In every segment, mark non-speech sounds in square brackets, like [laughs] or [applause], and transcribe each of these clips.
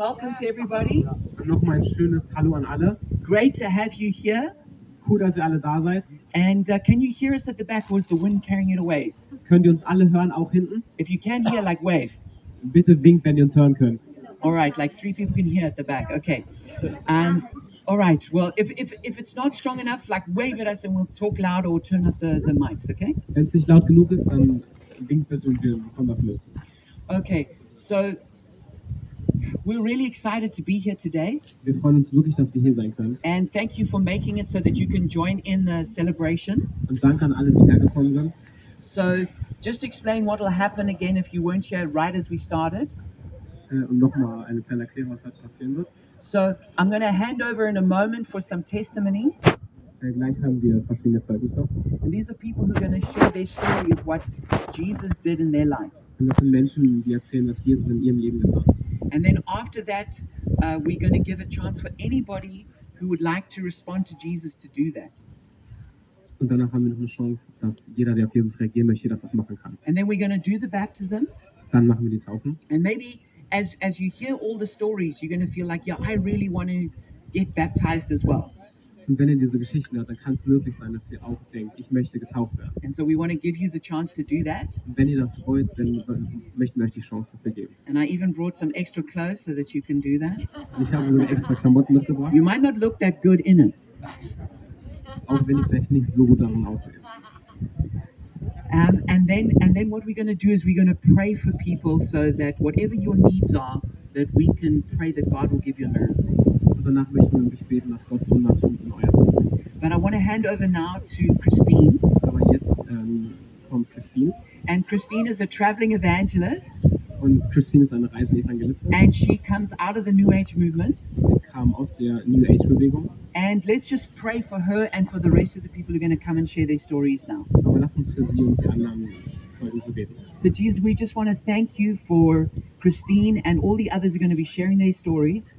Welcome to everybody. Nochmal ein schönes Hallo an alle. Great to have you here. Cool, dass ihr alle da seid. And uh, can you hear us at the back? Or is the wind carrying it away? Könnt ihr uns alle hören, auch hinten? If you can hear, like wave. Bitte winkt, wenn ihr uns hören könnt. All right, like three people can hear at the back. Okay. Um, all right. Well, if, if, if it's not strong enough, like wave at us and we'll talk louder or turn up the, the mics, okay? Wenn es nicht laut genug ist, dann winkt bitte und wir kommen das mit. Okay. So we're really excited to be here today. Wir freuen uns wirklich, dass wir hier sein können. And thank you for making it so that you can join in the celebration. Und danke an alle, die hergekommen sind. So just explain what will happen again if you weren't here right as we started. Äh, Und nochmal eine kleine Erklärung, was heute passieren wird. So I'm going to hand over in a moment for some testimonies. Äh, Gleich haben wir verschiedene Zeugnisse. And these are people who are going to share their story of what Jesus did in their life. Und das sind Menschen, die erzählen, was Jesus in ihrem Leben getan hat. And then after that, uh, we're going to give a chance for anybody who would like to respond to Jesus to do that. Und danach haben wir noch eine Chance, dass jeder, der auf Jesus reagieren möchte, das auch machen kann. And then we're going to do the baptisms. Dann machen wir die Taufen. And maybe as, as you hear all the stories, you're going to feel like, yeah, I really want to get baptized as well. Und wenn ihr diese Geschichten hört, dann kann es möglich sein, dass ihr auch denkt, ich möchte getauft werden. And so we want to give you the chance to do that. Und wenn ihr das wollt, dann möchten wir euch die Chance dafür geben. And I even brought some extra clothes so that you can do that. Und ich habe sogar extra Klamotten mitgebracht, You might not look that good in it. auch wenn ich vielleicht nicht so gut darin aussehe. Um, and then and then what we're going to do is we're going to pray for people so that whatever your needs are, that we can pray that God will give you a miracle. Und danach möchten wir wirklich beten, dass Gott Wunder tut in eurem Leben. But I want to hand over now to Christine. Aber jetzt ähm, kommt Christine. And Christine is a traveling evangelist, Und Christine ist eine reisende Evangelistin. and she comes out of the New Age movement. Sie kam aus der New Age Bewegung. And let's just pray for her and for the rest of the people who are going to come and share their stories now. Aber lasst uns für sie und die anderen beten. So, Jesus, we just want to thank you for Christine and all the others who are going to be sharing their stories.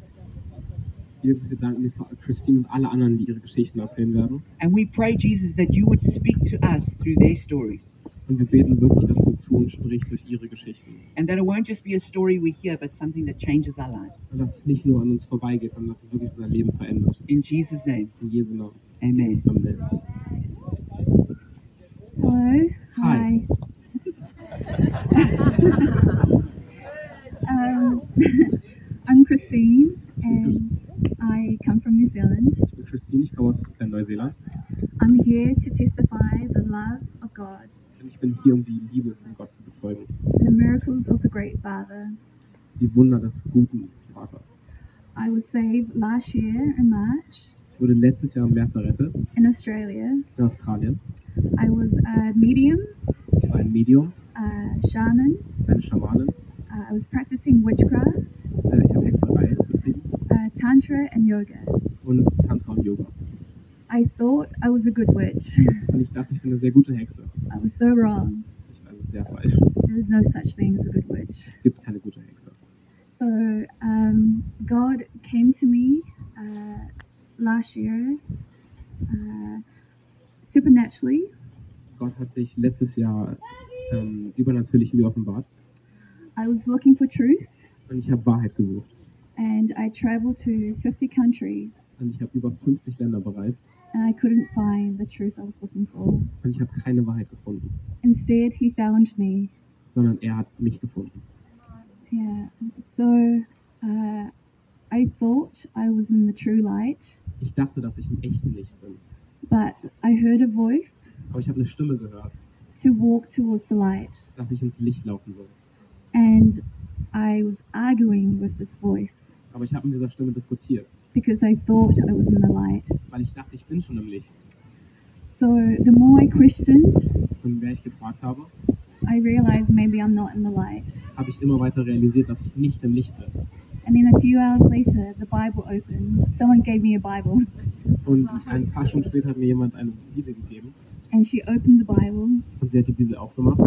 Jesus, wir danken dir für Christine und alle anderen, die ihre Geschichten erzählen werden. And we pray, Jesus, that you would speak to us through their stories. Und wir beten wirklich, dass du zu uns sprichst durch ihre Geschichten. And that it won't just be a story we hear, but something that changes our lives. Und dass es nicht nur an uns vorbeigeht, sondern dass es wirklich unser Leben verändert. In Jesus' name, In Jesu Namen. amen. Amen. Hello. Hi. [laughs] [laughs] um, [laughs] I'm Christine, and I come from New Zealand. Christine, ich komme aus Neuseeland. I'm here to testify the love of God, Und ich bin hier, um die Liebe von Gott zu bezeugen. the miracles of the Great Father. Die Wunder des guten Vaters. I was saved last year in March Ich wurde letztes Jahr im März errettet in Australia. in Australien. I was a medium, Ich war ein Medium, a shaman. eine Schamanin. Uh, I was practicing witchcraft, Äh, ich habe uh, tantra, and yoga. und Tantra und Yoga. I thought I was a good witch. Und ich dachte, ich bin eine sehr gute Hexe. I was so wrong. Ich ist sehr falsch. There is no such thing as a good witch. Es gibt keine gute Hexe. So um, God came to me uh, last year uh, supernaturally. Gott hat sich letztes Jahr ähm, übernatürlich mir offenbart I was looking for truth, und ich habe Wahrheit gesucht. And I traveled to 50 countries, Und ich habe über 50 Länder bereist and I couldn't find the truth I was looking for. und ich habe keine Wahrheit gefunden, Instead, He found me. sondern er hat mich gefunden. Yeah. So uh, I thought I was in the true light, Ich dachte, dass ich im echten Licht bin. but I heard a voice Aber ich habe eine Stimme gehört, to walk towards the light, dass ich ins Licht laufen soll. and I was arguing with this voice Aber ich habe mit dieser Stimme diskutiert, because I thought I was in the light. weil ich dachte, ich bin schon im Licht. So the more I questioned, Und wer ich gefragt habe, I realized maybe I'm not in the light. habe ich immer weiter realisiert, dass ich nicht im Licht bin. And then a few hours later, the Bible opened. Someone gave me a Bible, Und ein paar Stunden später hat mir jemand eine Bibel gegeben and she opened the Bible, und sie hat die Bibel aufgemacht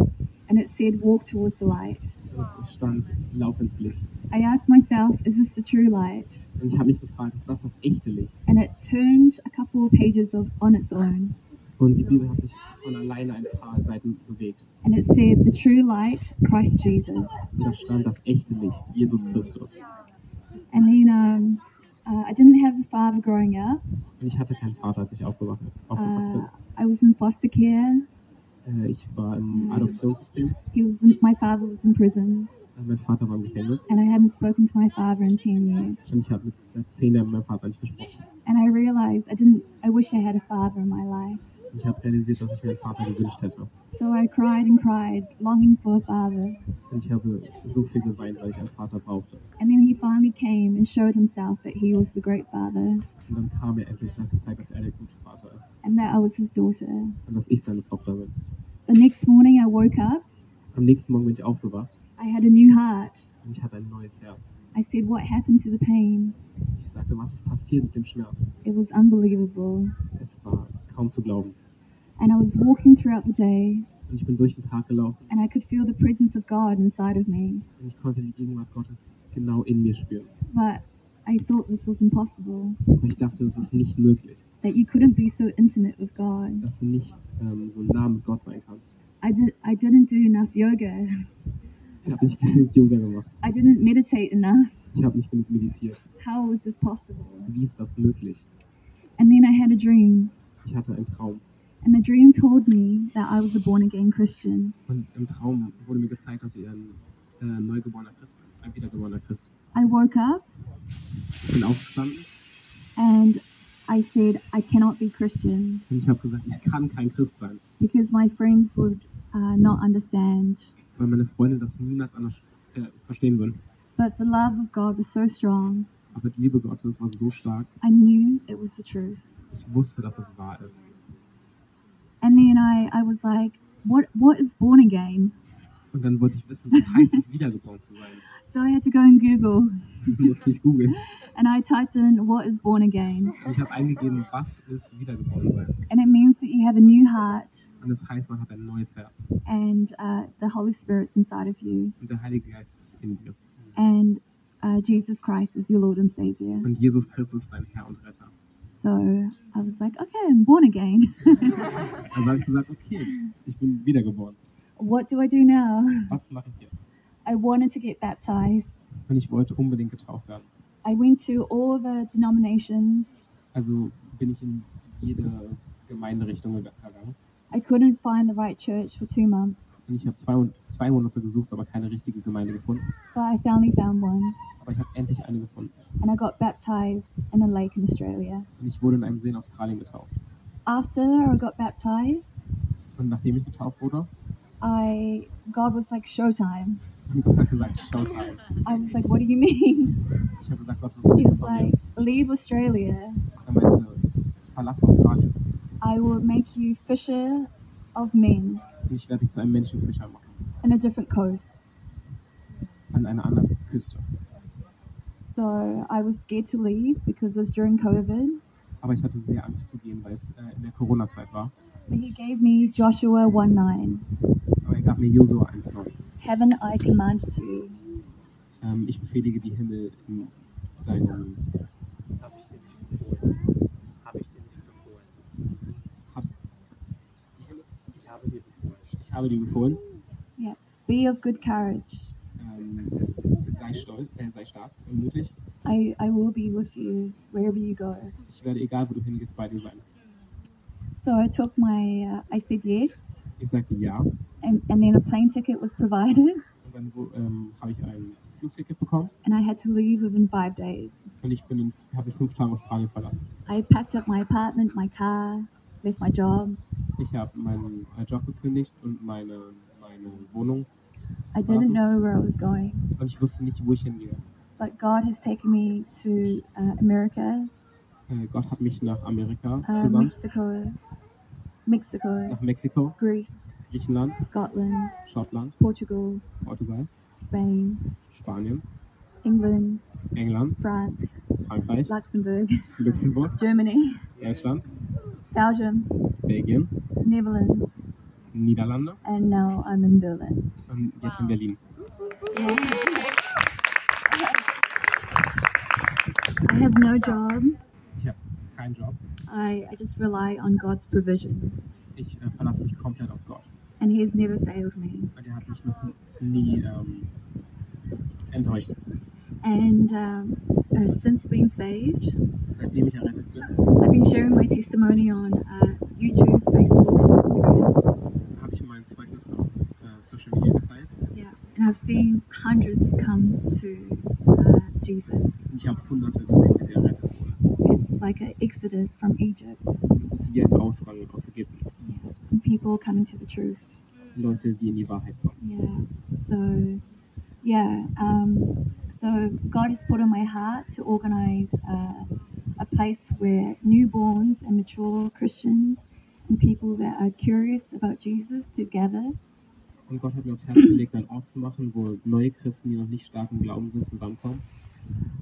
and it said, "Walk towards the light." und es stand, lauf ins Licht. I asked myself, "Is this the true light?" Und ich habe mich gefragt, ist das das echte Licht? And it turned a couple of pages of, on its own, Und die Bibel hat sich von alleine ein paar Seiten bewegt. and it said, "The true light, Christ Jesus." Und da stand das echte Licht, Jesus Christus. And then um, uh, I didn't have a father growing up. Und ich hatte keinen Vater, als ich aufgewacht, aufgewacht Uh, I was in foster care. bin. Äh, ich war im Adoptionssystem. He was in, my father was in prison, mein Vater war im Gefängnis. and I hadn't spoken to my father in ten years. Und ich habe mit seit zehn Jahren mit meinem Vater nicht gesprochen. And I realized I didn't. I wish I had a father in my life. Und ich habe realisiert, dass ich mir einen Vater gewünscht hätte. So I cried and cried, longing for a father. Und ich habe so viel geweint, weil ich einen Vater brauchte. And then he finally came and showed himself that he was the great father, Und dann kam er endlich und hat gezeigt, dass er der gute Vater ist. and that I was his daughter. Und dass ich seine Tochter bin. The next morning I woke up. Am nächsten Morgen bin ich aufgewacht I had a new heart. und ich hatte ein neues Herz. I said, What happened to the pain? Ich sagte, was ist passiert mit dem Schmerz? It was unbelievable. Es war kaum zu glauben. And I was walking throughout the day, Und ich bin durch den Tag gelaufen and I could feel the presence of God inside of me. und ich konnte die Gegenwart Gottes genau in mir spüren. But I thought this was impossible, Und ich dachte, es ist nicht möglich, that you couldn't be so intimate with God. dass du nicht ähm, so nah mit Gott sein kannst. I, did, I didn't do enough yoga. Ich habe nicht genug Yoga gemacht. I didn't meditate enough. Ich habe nicht genug meditiert. How was this possible? Wie ist das möglich? And then I had a dream, Ich hatte einen Traum. and the dream told me that I was a born again Christian. Und im Traum wurde mir gezeigt, dass ich ein äh, neugeborener Christ bin. Ein wiedergeborener Christ. I woke up Ich bin aufgestanden and I said, I cannot be Christian und ich habe gesagt, ich kann kein Christ sein. because my friends would uh, not understand. Weil meine Freunde das niemals anders äh, verstehen würden. But the love of God was so strong, Aber die Liebe Gottes war so stark, I knew it was the truth. ich wusste, dass es wahr ist. And then I, I was like, what, what is born again? Und dann wollte ich wissen, was heißt es, wiedergeboren zu sein. [laughs] So I had to go and Google, [laughs] musste ich googeln. and I typed in, what is born again? Und ich habe eingegeben, was ist wiedergeboren sein. And it means you have a new heart Und das heißt, man hat ein neues Herz. and uh, the Holy Spirit's inside of you. Und der Heilige Geist ist in dir. and uh, Jesus Christ is your Lord and Savior. Und Jesus Christus ist dein Herr und Retter. So I was like, okay, I'm born again. Also habe ich gesagt, okay, ich bin wiedergeboren. what do I do now? Was mache ich jetzt? I wanted to get baptized. Und ich wollte unbedingt getauft werden. I went to all the denominations. Also bin ich in jede Gemeinderichtung gegangen. I couldn't find the right church for two months, Und ich habe zwei, zwei Monate gesucht, aber keine richtige Gemeinde gefunden. but I finally found one. Aber ich habe endlich eine gefunden. And I got baptized in a lake in Australia. Und ich wurde in einem See in Australien getauft. After I got baptized, Und nachdem ich getauft wurde, I God was like showtime. Gott hat gesagt, Showtime. I was like, what do you mean? Ich habe gesagt, Gott, was He was du von mir? like, leave Australia. Er meinte, verlass Australien. I will make you fisher of men ich werde dich zu einem Menschenfischer machen. in a different coast. An einer anderen Küste. So I was scared to leave because it was during COVID. Aber ich hatte sehr Angst zu gehen, weil es äh, in der Corona-Zeit war. But he gave me Joshua 1 9. Aber er gab mir Josua 1,9. Haven't I commanded you? Ähm, ich befehlige die Himmel in deinem. Ich habe dir befohlen, Be of good courage. ähm, sei stolz, äh, sei stark und mutig. I, I will be with you wherever you go. Ich werde, egal wo du hingehst, bei dir sein. So I took my, uh, I said yes, Ich sagte ja. and, and then a plane ticket was provided, Und dann ähm, habe ich ein Flugticket bekommen and I had to leave within five days. und ich bin in, habe in fünf Tagen Australien verlassen. I packed up my apartment, my car, left my job. Ich habe meinen Job gekündigt und meine, meine Wohnung I didn't know where I was going, und ich wusste nicht, wo ich hingehe. but God has taken me to uh, America, Äh, Gott hat mich nach Amerika uh, gesandt, Mexico, Mexico, nach Mexiko, Greece, Griechenland, Scotland, Schottland, Portugal, Portugal, Spain, Spanien, England, England, France, Frankreich, Luxembourg, Luxemburg, Germany, Deutschland, Belgium, Belgien, Netherlands, Niederlande and now I'm in Berlin. und jetzt in Berlin. I have no job. Ich habe keinen Job. I, I just rely on God's provision, Ich äh, verlasse mich komplett auf Gott. and He has never failed me. Weil er hat mich noch nie ähm, enttäuscht. And um, uh, since being saved, Seitdem ich errettet bin, I've been sharing my testimony on uh, YouTube, Facebook, and Instagram. habe ich mein Zeugnis auf äh, Social Media geteilt. Yeah, and I've seen hundreds come to uh, Jesus. Und ich habe Hunderte gesehen, wie sie errettet wurden. It's like an exodus from Egypt. Und es ist wie ein Ausrang aus Ägypten. Yeah, and people coming to the truth. Leute, die in die Wahrheit kommen. Yeah. So, yeah. Um, so God has put on my heart to organize uh, a place where newborns and mature Christians and people that are curious about Jesus to gather. Und Gott hat mir aufs Herz gelegt, einen Ort zu machen, wo neue Christen, die noch nicht stark im Glauben sind, zusammenkommen.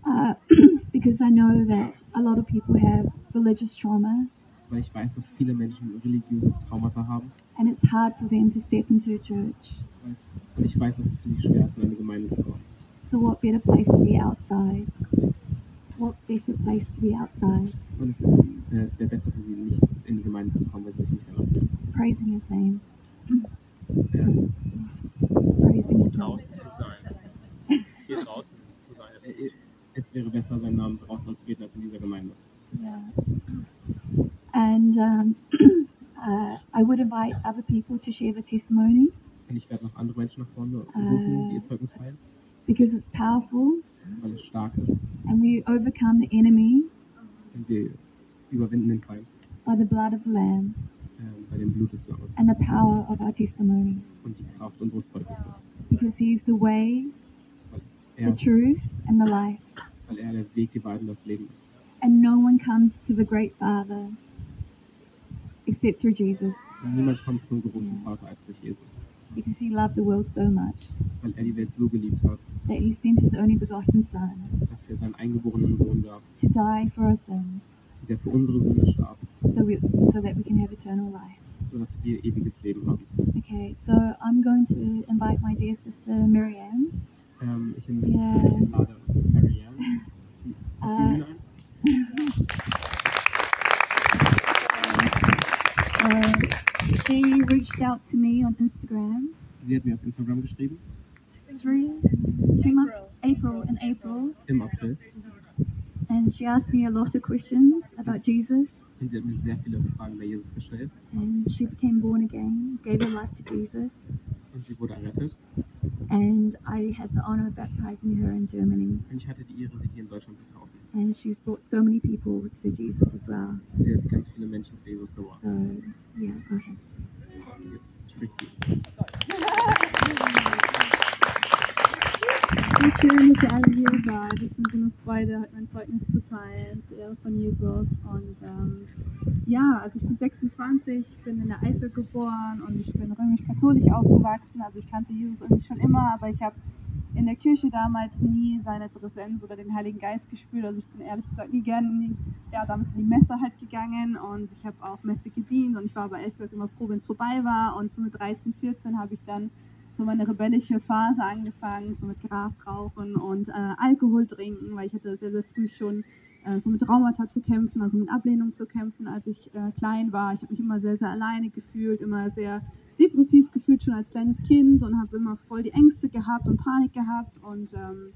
Uh, [clears throat] because I know that a lot of people have religious trauma Weil ich weiß, dass viele Menschen religiöse Traumata haben. and it's hard for them to step into a church. Und ich weiß, dass es für sie schwer ist, in eine Gemeinde zu kommen. So, what better place to be outside? What better place to be outside? Und es, ist, äh, es wäre besser für sie, nicht in die Gemeinde zu kommen, wenn sie sich nicht danach fühlen. Praising His name. Ähm, Praising His name. draußen zu sein. Hier draußen zu sein. Das es wäre besser, seinen Namen draußen anzubeten, als in dieser Gemeinde. Yeah. And um, [clears throat] uh, I would invite other people to share the testimony Und ich werde noch andere Menschen nach vorne rufen, die ihr Zeugnis teilen, because it's powerful weil es stark ist. and we overcome the enemy Und wir überwinden den Feind by the blood of the Lamb äh, bei dem Blut des Lammes and the power of our testimony und die Kraft unseres Zeugnisses. because He's the way, Er the truth, and the life. weil er der Weg, die Wahrheit und das Leben ist. And no one comes to the great Father except through Jesus Und niemand kommt zum großen Vater als durch Jesus, because He loved the world so much weil er die Welt so geliebt hat, that He sent His only begotten Son dass er seinen eingeborenen Sohn gab, to die for our sins der für unsere Sünde starb, so, we, so that we can have eternal life. sodass wir ewiges Leben haben. Okay, so I'm going to invite my dear sister Miriam. Ähm, ich, in, Ja. ich lade Marianne [laughs] auf die Bühne ein. Uh, [laughs] she reached out to me on Instagram. Sie hat mir auf Instagram geschrieben, three, two months, April, in April, im April, and she asked me a lot of questions about Jesus. und sie hat mir sehr viele Fragen über Jesus gestellt And she became born again, gave her life to Jesus, und sie wurde errettet. and I had the honor of baptizing her in Germany. Und ich hatte die Ehre, sie hier in Deutschland zu taufen. And she's brought so many people to Jesus as well. Sie hat ganz viele Menschen zu Jesus gebracht. So, yeah, go ahead. Jetzt spricht sie. [laughs] Wie schön, dass ihr alle hier seid. Es ist mir so eine Freude, heute mein Zeugnis zu teilen, zur Ehre von Jesus. Und ähm, ja, also ich bin 26, bin in der Eifel geboren und ich bin römisch-katholisch aufgewachsen. Also ich kannte Jesus irgendwie schon immer, aber ich habe in der Kirche damals nie seine Präsenz oder den Heiligen Geist gespürt. Also ich bin ehrlich gesagt nie gerne in die, ja, damals in die Messe halt gegangen und ich habe auch Messe gedient und ich war aber ehrlich gesagt immer froh, wenn es vorbei war. Und so mit 13, 14 habe ich dann so meine rebellische Phase angefangen, so mit Gras rauchen und äh, Alkohol trinken, weil ich hatte sehr, sehr früh schon äh, so mit Traumata zu kämpfen, also mit Ablehnung zu kämpfen, als ich äh, klein war. Ich habe mich immer sehr, sehr alleine gefühlt, immer sehr depressiv gefühlt schon als kleines Kind und habe immer voll die Ängste gehabt und Panik gehabt und ähm,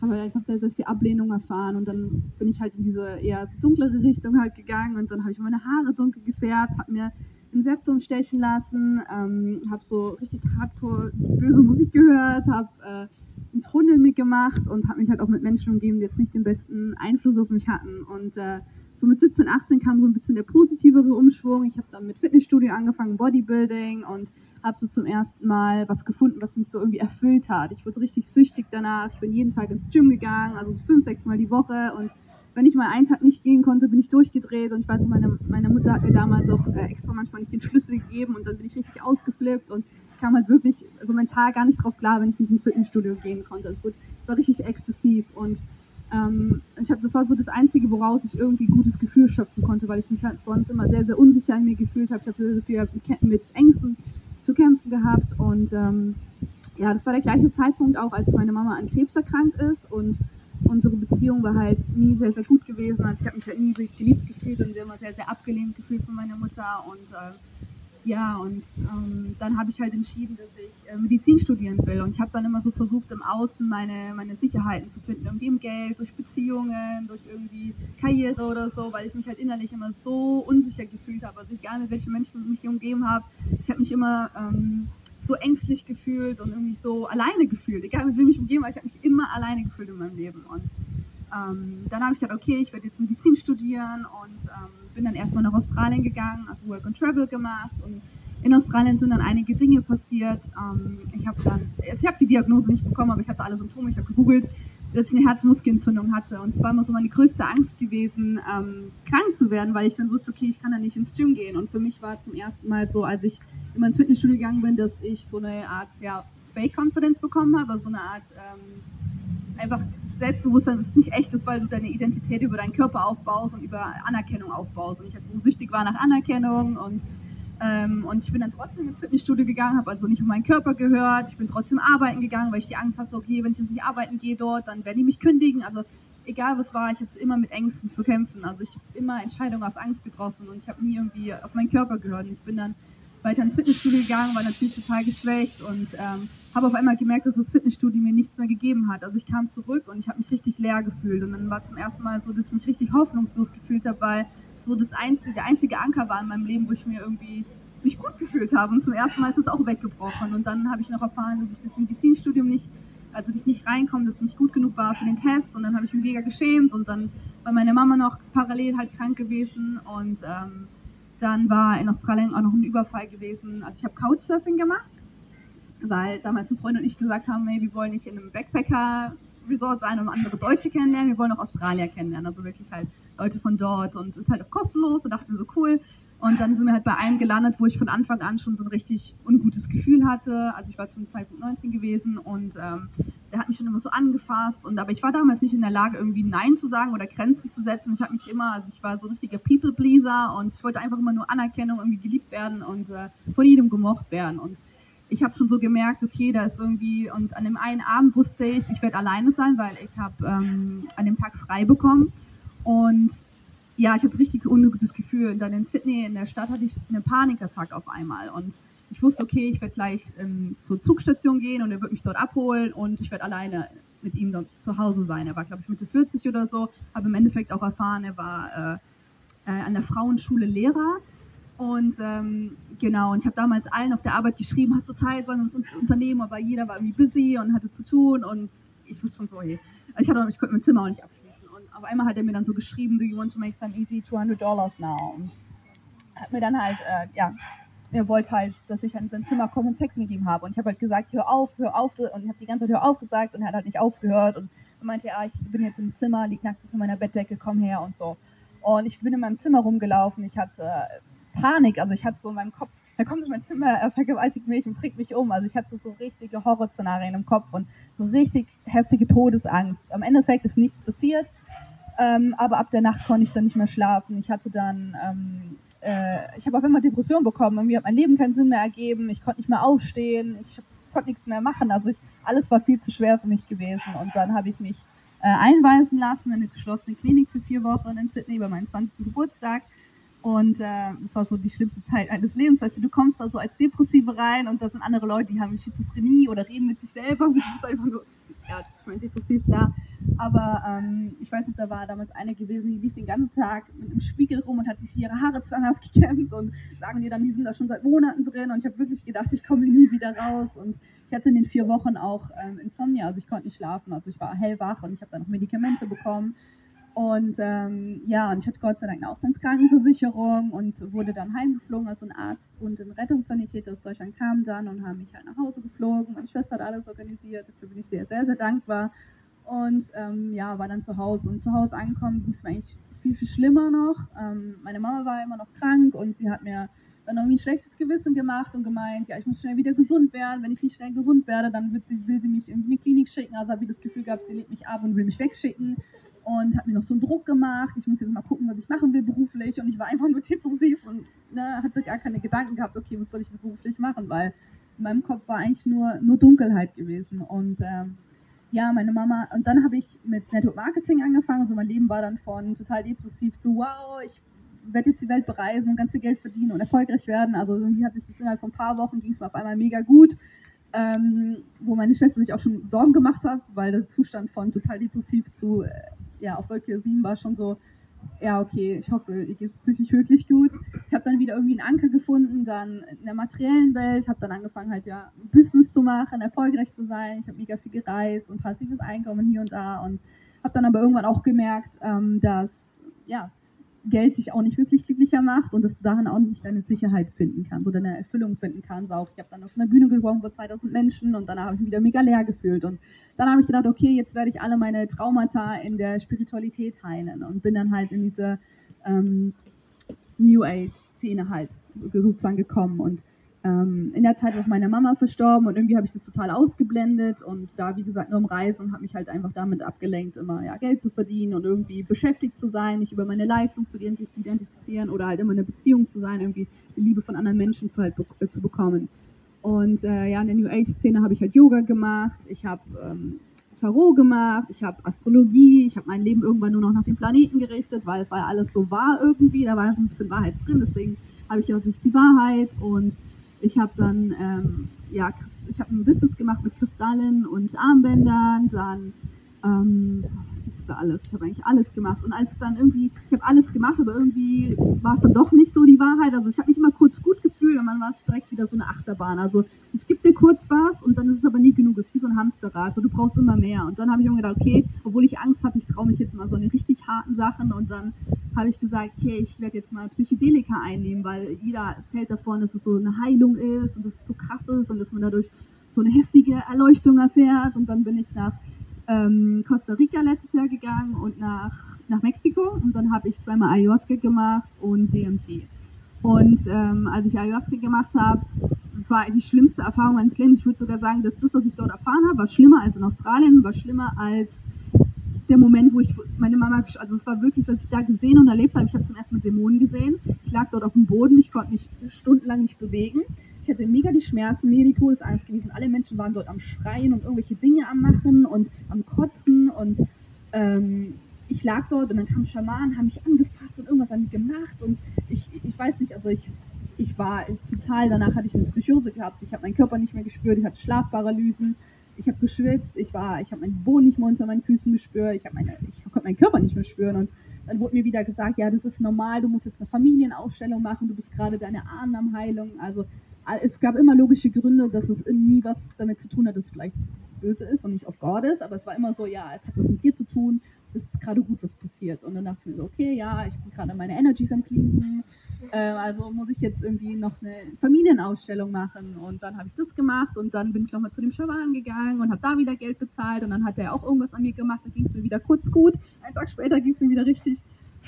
habe halt einfach sehr, sehr viel Ablehnung erfahren und dann bin ich halt in diese eher so dunklere Richtung halt gegangen und dann habe ich meine Haare dunkel gefärbt, habe mir ein Septum stechen lassen, ähm, habe so richtig hardcore böse Musik gehört, habe äh, einen Tunnel mitgemacht und habe mich halt auch mit Menschen umgeben, die jetzt nicht den besten Einfluss auf mich hatten. Und äh, so mit 17, 18 kam so ein bisschen der positivere Umschwung. Ich habe dann mit Fitnessstudio angefangen, Bodybuilding und habe so zum ersten Mal was gefunden, was mich so irgendwie erfüllt hat. Ich wurde richtig süchtig danach. Ich bin jeden Tag ins Gym gegangen, also so fünf, sechs Mal die Woche und wenn ich mal einen Tag nicht gehen konnte, bin ich durchgedreht und ich weiß, meine, meine Mutter hat mir damals auch äh, extra manchmal nicht den Schlüssel gegeben und dann bin ich richtig ausgeflippt und ich kam halt wirklich so mental gar nicht drauf klar, wenn ich nicht ins Fitnessstudio gehen konnte. Es war richtig exzessiv und ähm, ich hab, das war so das Einzige, woraus ich irgendwie gutes Gefühl schöpfen konnte, weil ich mich halt sonst immer sehr, sehr unsicher in mir gefühlt habe. Ich habe sehr, viel mit Ängsten zu kämpfen gehabt und ähm, ja, das war der gleiche Zeitpunkt auch, als meine Mama an Krebs erkrankt ist und unsere Beziehung war halt nie sehr, sehr gut gewesen. Also ich habe mich halt nie wirklich geliebt gefühlt und immer sehr, sehr abgelehnt gefühlt von meiner Mutter. Und äh, ja, und ähm, dann habe ich halt entschieden, dass ich äh, Medizin studieren will. Und ich habe dann immer so versucht, im Außen meine, meine Sicherheiten zu finden. Irgendwie im Geld, durch Beziehungen, durch irgendwie Karriere oder so, weil ich mich halt innerlich immer so unsicher gefühlt habe. Also egal mit welchen Menschen ich mich umgeben habe, ich habe mich immer ähm, so ängstlich gefühlt und irgendwie so alleine gefühlt. Egal mit wem ich umgeben war, ich habe mich immer alleine gefühlt in meinem Leben. Und ähm, dann habe ich gedacht, okay, ich werde jetzt Medizin studieren und ähm, bin dann erstmal nach Australien gegangen, also Work and Travel gemacht und in Australien sind dann einige Dinge passiert. Ähm, ich habe dann, also ich habe die Diagnose nicht bekommen, aber ich hatte alle Symptome, ich habe gegoogelt, dass ich eine Herzmuskelentzündung hatte. Und es war immer so meine größte Angst gewesen, ähm, krank zu werden, weil ich dann wusste, okay, ich kann dann nicht ins Gym gehen. Und für mich war zum ersten Mal so, als ich immer ins Fitnessstudio gegangen bin, dass ich so eine Art ja, Fake-Confidence bekommen habe, also so eine Art ähm, einfach Selbstbewusstsein, das nicht echt ist, weil du deine Identität über deinen Körper aufbaust und über Anerkennung aufbaust. Und ich halt so süchtig war nach Anerkennung und, ähm, und ich bin dann trotzdem ins Fitnessstudio gegangen, habe also nicht um meinen Körper gehört. Ich bin trotzdem arbeiten gegangen, weil ich die Angst hatte, okay, wenn ich jetzt nicht arbeiten gehe dort, dann werden die mich kündigen. Also egal was war, ich hatte immer mit Ängsten zu kämpfen. Also ich habe immer Entscheidungen aus Angst getroffen und ich habe nie irgendwie auf meinen Körper gehört. Und ich bin dann weiter ins Fitnessstudio gegangen, war natürlich total geschwächt und ähm, habe auf einmal gemerkt, dass das Fitnessstudio mir nichts mehr gegeben hat. Also ich kam zurück und ich habe mich richtig leer gefühlt und dann war zum ersten Mal so, dass ich mich richtig hoffnungslos gefühlt habe, weil so das einzige, der einzige Anker war in meinem Leben, wo ich mir irgendwie mich gut gefühlt habe. Und zum ersten Mal ist es auch weggebrochen. Und dann habe ich noch erfahren, dass ich das Medizinstudium nicht also dass ich nicht reinkomme, dass ich nicht gut genug war für den Test. Und dann habe ich mich mega geschämt. Und dann war meine Mama noch parallel halt krank gewesen. Und ähm, dann war in Australien auch noch ein Überfall gewesen. Also ich habe Couchsurfing gemacht weil damals ein Freund und ich gesagt haben, hey, wir wollen nicht in einem Backpacker-Resort sein und andere Deutsche kennenlernen, wir wollen auch Australier kennenlernen, also wirklich halt Leute von dort und ist halt auch kostenlos und dachten wir so cool. Und dann sind wir halt bei einem gelandet, wo ich von Anfang an schon so ein richtig ungutes Gefühl hatte. Also ich war zum Zeitpunkt 19 gewesen und ähm, der hat mich schon immer so angefasst. Und aber ich war damals nicht in der Lage, irgendwie Nein zu sagen oder Grenzen zu setzen. Ich habe mich immer, also ich war so ein richtiger People-Pleaser und ich wollte einfach immer nur Anerkennung, irgendwie geliebt werden und äh, von jedem gemocht werden. Und ich habe schon so gemerkt, okay, da ist irgendwie, und an dem einen Abend wusste ich, ich werde alleine sein, weil ich habe ähm, an dem Tag frei bekommen. Und ja, ich hatte richtig ungutes Gefühl. Und dann in Sydney, in der Stadt, hatte ich eine Panikattacke auf einmal. Und ich wusste, okay, ich werde gleich ähm, zur Zugstation gehen und er wird mich dort abholen und ich werde alleine mit ihm dort zu Hause sein. Er war, glaube ich, Mitte 40 oder so, habe im Endeffekt auch erfahren, er war äh, äh, an der Frauenschule Lehrer und ähm, genau, und ich habe damals allen auf der Arbeit geschrieben, hast du Zeit, wollen wir was unternehmen, aber jeder war irgendwie busy und hatte zu tun und ich wusste schon so, hey, ich, hatte, ich konnte mein Zimmer auch nicht abschließen. Auf einmal hat er mir dann so geschrieben, do you want to make some easy 200 dollars now? Und hat mir dann halt, äh, ja, er wollte halt, dass ich in sein Zimmer komme und Sex mit ihm habe. Und ich habe halt gesagt, hör auf, hör auf. Und ich habe die ganze Zeit hör auf gesagt und er hat halt nicht aufgehört. Und er meinte, ja, ich bin jetzt im Zimmer, lieg nackt unter meiner Bettdecke, komm her und so. Und ich bin in meinem Zimmer rumgelaufen. Ich hatte Panik. Also ich hatte so in meinem Kopf, da kommt in mein Zimmer, er vergewaltigt mich und bringt mich um. Also ich hatte so richtige Horrorszenarien im Kopf und so richtig heftige Todesangst. Am Endeffekt ist nichts passiert, ähm, aber ab der Nacht konnte ich dann nicht mehr schlafen. Ich hatte dann, ähm, äh, ich habe auf einmal Depression bekommen. Irgendwie hat mein Leben keinen Sinn mehr ergeben. Ich konnte nicht mehr aufstehen. Ich konnte nichts mehr machen. Also ich, alles war viel zu schwer für mich gewesen. Und dann habe ich mich äh, einweisen lassen in eine geschlossene Klinik für vier Wochen in Sydney bei meinem 20. Geburtstag. Und äh, das war so die schlimmste Zeit eines Lebens. Weißt du, du kommst da so als Depressive rein und da sind andere Leute, die haben Schizophrenie oder reden mit sich selber. Und du bist einfach nur, ja, ich meine, depressiv, klar. Aber ähm, ich weiß nicht, da war damals eine gewesen, die lief den ganzen Tag mit einem Spiegel rum und hat sich ihre Haare zwanghaft [laughs] gekämmt und sagen dir dann, die sind da schon seit Monaten drin. Und ich habe wirklich gedacht, ich komme nie wieder raus. Und ich hatte in den vier Wochen auch ähm, Insomnia, also ich konnte nicht schlafen. Also ich war hellwach und ich habe dann noch Medikamente bekommen. Und ähm, ja, und ich hatte Gott sei Dank eine Auslandskrankenversicherung und wurde dann heimgeflogen. Also ein Arzt und ein Rettungssanitäter aus Deutschland kamen dann und haben mich halt nach Hause geflogen. Meine Schwester hat alles organisiert. Dafür bin ich sehr, sehr, sehr dankbar. Und ähm, ja, war dann zu Hause. Und zu Hause angekommen ging es mir eigentlich viel, viel schlimmer noch. Ähm, meine Mama war immer noch krank und sie hat mir dann irgendwie ein schlechtes Gewissen gemacht und gemeint, ja, ich muss schnell wieder gesund werden. Wenn ich nicht schnell gesund werde, dann sie, will sie mich in eine Klinik schicken. Also habe ich das Gefühl gehabt, sie legt mich ab und will mich wegschicken und hat mir noch so einen Druck gemacht. Ich muss jetzt mal gucken, was ich machen will beruflich. Und ich war einfach nur depressiv und ne, hatte gar keine Gedanken gehabt, okay, was soll ich jetzt beruflich machen, weil in meinem Kopf war eigentlich nur, nur Dunkelheit gewesen. Und ähm, ja, meine Mama, und dann habe ich mit Network Marketing angefangen. Also mein Leben war dann von total depressiv zu, wow, ich werde jetzt die Welt bereisen und ganz viel Geld verdienen und erfolgreich werden. Also irgendwie hat sich das innerhalb von ein paar Wochen ging es mir auf einmal mega gut. Ähm, wo meine Schwester sich auch schon Sorgen gemacht hat, weil der Zustand von total depressiv zu äh, ja, auf Wolke 7 war schon so, ja, okay, ich hoffe, ihr geht es psychisch wirklich gut. Ich habe dann wieder irgendwie einen Anker gefunden, dann in der materiellen Welt, habe dann angefangen halt ja Business zu machen, erfolgreich zu sein. Ich habe mega viel gereist und passives Einkommen hier und da und habe dann aber irgendwann auch gemerkt, ähm, dass ja, Geld dich auch nicht wirklich glücklicher macht und dass du darin auch nicht deine Sicherheit finden kannst oder deine Erfüllung finden kannst. Auch ich habe dann auf einer Bühne gesprochen vor 2000 Menschen und danach habe ich mich wieder mega leer gefühlt und dann habe ich gedacht, okay, jetzt werde ich alle meine Traumata in der Spiritualität heilen und bin dann halt in diese ähm, New Age Szene halt sozusagen gekommen und ähm, in der Zeit war meine Mama verstorben und irgendwie habe ich das total ausgeblendet und da, wie gesagt, nur im Reisen und habe mich halt einfach damit abgelenkt, immer ja, Geld zu verdienen und irgendwie beschäftigt zu sein, mich über meine Leistung zu identifizieren oder halt immer in einer Beziehung zu sein, irgendwie die Liebe von anderen Menschen zu, halt be äh, zu bekommen. Und äh, ja, in der New Age-Szene habe ich halt Yoga gemacht, ich habe ähm, Tarot gemacht, ich habe Astrologie, ich habe mein Leben irgendwann nur noch nach dem Planeten gerichtet, weil es war ja alles so wahr irgendwie, da war ein bisschen Wahrheit drin, deswegen habe ich auch das ist die Wahrheit und ich habe dann ähm, ja, ich habe ein Business gemacht mit Kristallen und Armbändern, dann ähm, was da alles? Ich habe eigentlich alles gemacht und als dann irgendwie, ich habe alles gemacht, aber irgendwie war es dann doch nicht so die Wahrheit. Also ich habe mich immer kurz gut gefühlt und dann war es direkt wieder so eine Achterbahn. Also es gibt dir kurz was und dann ist es aber nie genug. Es ist wie so ein Hamsterrad. Also du brauchst immer mehr. Und dann habe ich mir gedacht, okay, obwohl ich Angst hatte, ich traue mich jetzt mal so an die richtig harten Sachen und dann habe ich gesagt, okay, ich werde jetzt mal Psychedelika einnehmen, weil jeder erzählt davon, dass es so eine Heilung ist und dass es so krass ist und dass man dadurch so eine heftige Erleuchtung erfährt. Und dann bin ich nach ähm, Costa Rica letztes Jahr gegangen und nach, nach Mexiko und dann habe ich zweimal Ayahuasca gemacht und DMT. Und ähm, als ich Ayahuasca gemacht habe, das war die schlimmste Erfahrung meines Lebens. Ich würde sogar sagen, dass das, was ich dort erfahren habe, war schlimmer als in Australien, war schlimmer als der Moment, wo ich meine Mama, also es war wirklich, was ich da gesehen und erlebt habe. Ich habe zum ersten Mal Dämonen gesehen. Ich lag dort auf dem Boden, ich konnte mich stundenlang nicht bewegen. Ich hatte mega die Schmerzen, mega die Todesangst gewesen. Alle Menschen waren dort am Schreien und irgendwelche Dinge am Machen und am Kotzen und ähm, ich lag dort und dann kamen Schamanen, haben mich angefasst und irgendwas an mir gemacht und ich, ich weiß nicht, also ich, ich war total, danach hatte ich eine Psychose gehabt, ich habe meinen Körper nicht mehr gespürt, ich hatte Schlafparalysen, ich habe geschwitzt, ich war, ich habe meinen Boden nicht mehr unter meinen Füßen gespürt, ich meine, ich konnte meinen Körper nicht mehr spüren und dann wurde mir wieder gesagt, ja, das ist normal, du musst jetzt eine Familienausstellung machen, du bist gerade deine Ahnen am Heilung, also es gab immer logische Gründe, dass es nie was damit zu tun hat, dass es vielleicht böse ist und nicht auf Gott ist, aber es war immer so, ja, es hat was mit dir zu tun, das ist gerade gut, was passiert. Und dann dachte ich mir so, okay, ja, ich bin gerade meine Energies am Cleansen, äh, also muss ich jetzt irgendwie noch eine Familienausstellung machen. Und dann habe ich das gemacht und dann bin ich nochmal zu dem Schawan gegangen und habe da wieder Geld bezahlt und dann hat er auch irgendwas an mir gemacht, dann ging es mir wieder kurz gut. Ein Tag später ging es mir wieder richtig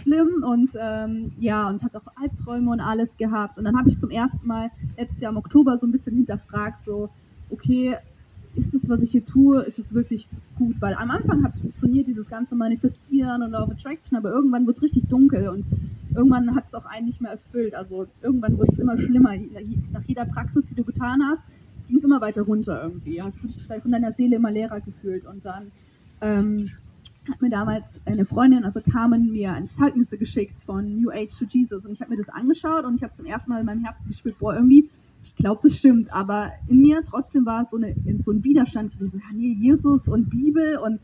schlimm und ähm, ja, und hat auch Albträume und alles gehabt. Und dann habe ich zum ersten Mal letztes Jahr im Oktober so ein bisschen hinterfragt, so, okay, ist das, was ich hier tue, ist es wirklich gut? Weil am Anfang hat es funktioniert, dieses ganze Manifestieren und of Attraction, aber irgendwann wird es richtig dunkel und irgendwann hat es auch einen nicht mehr erfüllt. Also irgendwann wird es immer schlimmer. Nach jeder Praxis, die du getan hast, ging es immer weiter runter irgendwie. Hast du dich von deiner Seele immer leerer gefühlt und dann ähm, hat mir damals eine Freundin, also Carmen, mir Zeugnisse geschickt von New Age to Jesus und ich habe mir das angeschaut und ich habe zum ersten Mal in meinem Herzen gespürt, boah, irgendwie, ich glaube, das stimmt, aber in mir trotzdem war es so, eine, so ein Widerstand gewesen, ja, nee, Jesus und Bibel und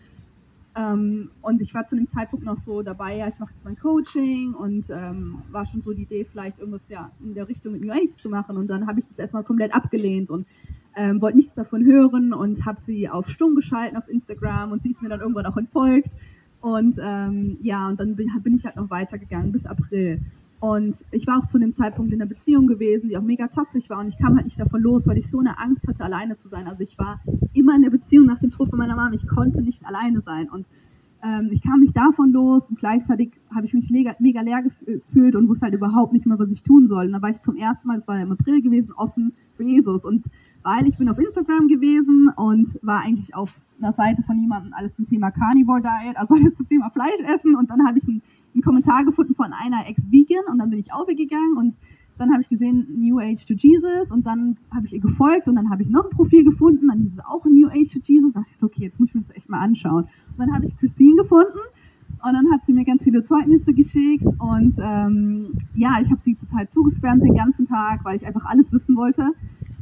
ähm, und ich war zu dem Zeitpunkt noch so dabei, ja, ich mache jetzt mein Coaching und ähm, war schon so die Idee, vielleicht irgendwas ja in der Richtung mit New Age zu machen. Und dann habe ich das erstmal komplett abgelehnt und ähm, wollte nichts davon hören und habe sie auf Stumm geschalten auf Instagram und sie ist mir dann irgendwann auch entfolgt. Und ähm, ja, und dann bin, ich halt noch weitergegangen bis April. Und ich war auch zu dem Zeitpunkt in einer Beziehung gewesen, die auch mega toxisch war und ich kam halt nicht davon los, weil ich so eine Angst hatte, alleine zu sein. Also ich war immer in der Beziehung nach dem Tod von meiner Mama, ich konnte nicht alleine sein. Und ähm, ich kam nicht davon los und gleichzeitig habe ich mich mega, mega leer gefühlt und wusste halt überhaupt nicht mehr, was ich tun soll. Und da war ich zum ersten Mal, das war im April gewesen, offen für Jesus. Und weil ich bin auf Instagram gewesen und war eigentlich auf einer Seite von jemandem alles zum Thema Carnivore Diet, also alles zum Thema Fleisch essen und dann habe ich einen, einen, Kommentar gefunden von einer Ex-Vegan und dann bin ich aufgegangen und dann habe ich gesehen New Age to Jesus und dann habe ich ihr gefolgt und dann habe ich noch ein Profil gefunden, dann hieß es auch New Age to Jesus, da dachte ich so, okay, jetzt muss ich mir das echt mal anschauen. Und dann habe ich Christine gefunden Und dann hat sie mir ganz viele Zeugnisse geschickt und ähm, ja, ich habe sie total zugespammt den ganzen Tag, weil ich einfach alles wissen wollte.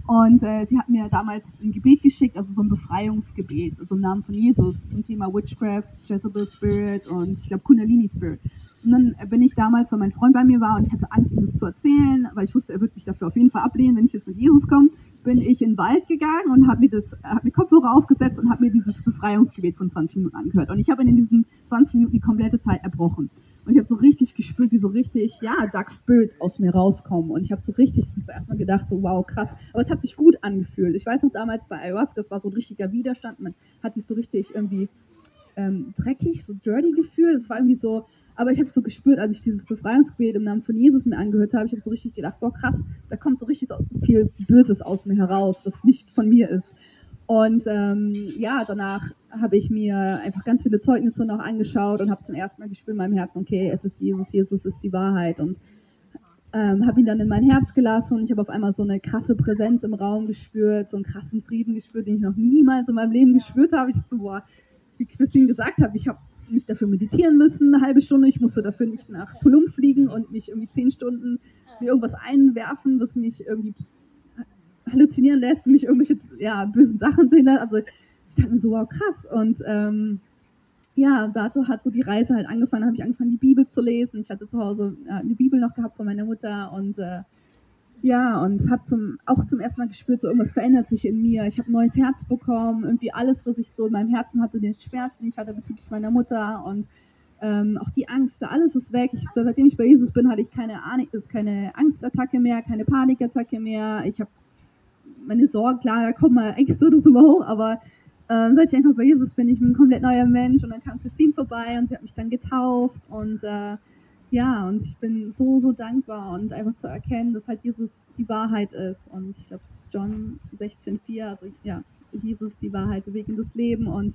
Und äh, sie hat mir damals ein Gebet geschickt, also so ein Befreiungsgebet, also im Namen von Jesus zum Thema Witchcraft, Jezebel Spirit und ich glaube Kundalini Spirit. Und dann bin ich damals, weil mein Freund bei mir war und ich hatte Angst, ihm das zu erzählen, weil ich wusste, er wird mich dafür auf jeden Fall ablehnen, wenn ich jetzt mit Jesus komme, bin ich in den Wald gegangen und habe mir das, habe mir Kopfhörer aufgesetzt und habe mir dieses Befreiungsgebet von 20 Minuten angehört. Und ich habe in diesen 20 Minuten die komplette Zeit erbrochen. Und ich habe so richtig gespürt, wie so richtig, ja, Dark Spirits aus mir rauskommen. Und ich habe so richtig zuerst mal gedacht, so wow, krass. Aber es hat sich gut angefühlt. Ich weiß noch damals bei Ayahuasca, das war so ein richtiger Widerstand. Man hat sich so richtig irgendwie ähm, dreckig, so dirty gefühlt. Es war irgendwie so, aber ich habe so gespürt, als ich dieses Befreiungsgebet im Namen von Jesus mir angehört habe, ich habe so richtig gedacht, boah krass, da kommt so richtig viel Böses aus mir heraus, was nicht von mir ist. Und ähm, ja, danach habe ich mir einfach ganz viele Zeugnisse noch angeschaut und habe zum ersten Mal gespürt in meinem Herzen, okay, es ist Jesus, Jesus ist die Wahrheit. Und ähm, habe ihn dann in mein Herz gelassen und ich habe auf einmal so eine krasse Präsenz im Raum gespürt, so einen krassen Frieden gespürt, den ich noch niemals in meinem Leben gespürt habe. Ich dachte so, boah, wie Christine gesagt hat, ich habe nicht dafür meditieren müssen, eine halbe Stunde, ich musste dafür nicht nach Tulum fliegen und mich irgendwie zehn Stunden mir irgendwas einwerfen, was mich irgendwie halluzinieren lässt, mich irgendwelche ja, bösen Sachen sehen lässt. Also ich dachte mir so, wow, krass. Und ähm, ja, dazu hat so die Reise halt angefangen. Da habe ich angefangen, die Bibel zu lesen. Ich hatte zu Hause äh, eine Bibel noch gehabt von meiner Mutter und äh, ja, und habe zum, auch zum ersten Mal gespürt, so irgendwas verändert sich in mir. Ich habe ein neues Herz bekommen, irgendwie alles, was ich so in meinem Herzen hatte, den Schmerz, den ich hatte bezüglich meiner Mutter und ähm, auch die Angst, alles ist weg. Ich, seitdem ich bei Jesus bin, hatte ich keine, keine Angstattacke mehr, keine Panikattacke mehr. Ich habe meine Sorgen, klar, da kommen mal Ängste oder so hoch, aber ähm, seit ich einfach bei Jesus bin, ich bin ein komplett neuer Mensch und dann kam Christine vorbei und sie hat mich dann getauft und äh, ja, und ich bin so, so dankbar und einfach zu erkennen, dass halt Jesus die Wahrheit ist. Und ich glaube, John 16,4, also ja, Jesus die Wahrheit, der Weg in das Leben und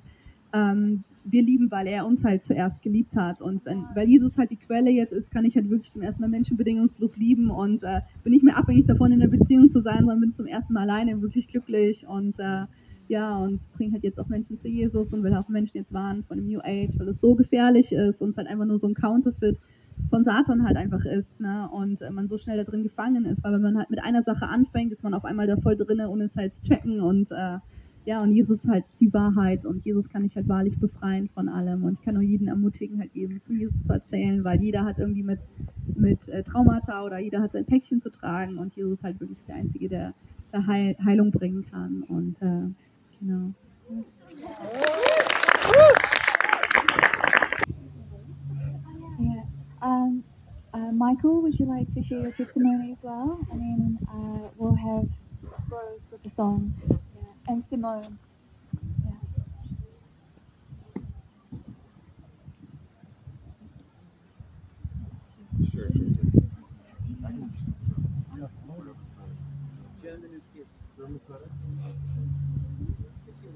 ähm, wir lieben, weil er uns halt zuerst geliebt hat. Und wenn, weil Jesus halt die Quelle jetzt ist, kann ich halt wirklich zum ersten Mal Menschen bedingungslos lieben. Und äh, bin nicht mehr abhängig davon, in einer Beziehung zu sein, sondern bin zum ersten Mal alleine wirklich glücklich. Und äh, ja, und bringe halt jetzt auch Menschen zu Jesus und will auch Menschen jetzt warnen von dem New Age, weil es so gefährlich ist und es halt einfach nur so ein Counterfeit von Satan halt einfach ist, ne? Und äh, man so schnell da drin gefangen ist, weil wenn man halt mit einer Sache anfängt, ist man auf einmal da voll drinne, ohne es halt zu checken und äh, ja, und Jesus ist halt die Wahrheit und Jesus kann dich halt wahrlich befreien von allem. Und ich kann nur jeden ermutigen, halt eben von Jesus zu erzählen, weil jeder hat irgendwie mit, mit äh, Traumata oder jeder hat sein Päckchen zu tragen und Jesus ist halt wirklich der Einzige, der, der Heil, Heilung bringen kann. Und äh, genau. Uh, Michael, would you like to share your testimony as well? And then uh, we'll have Rose with the song. Yeah. And Simone. Yeah.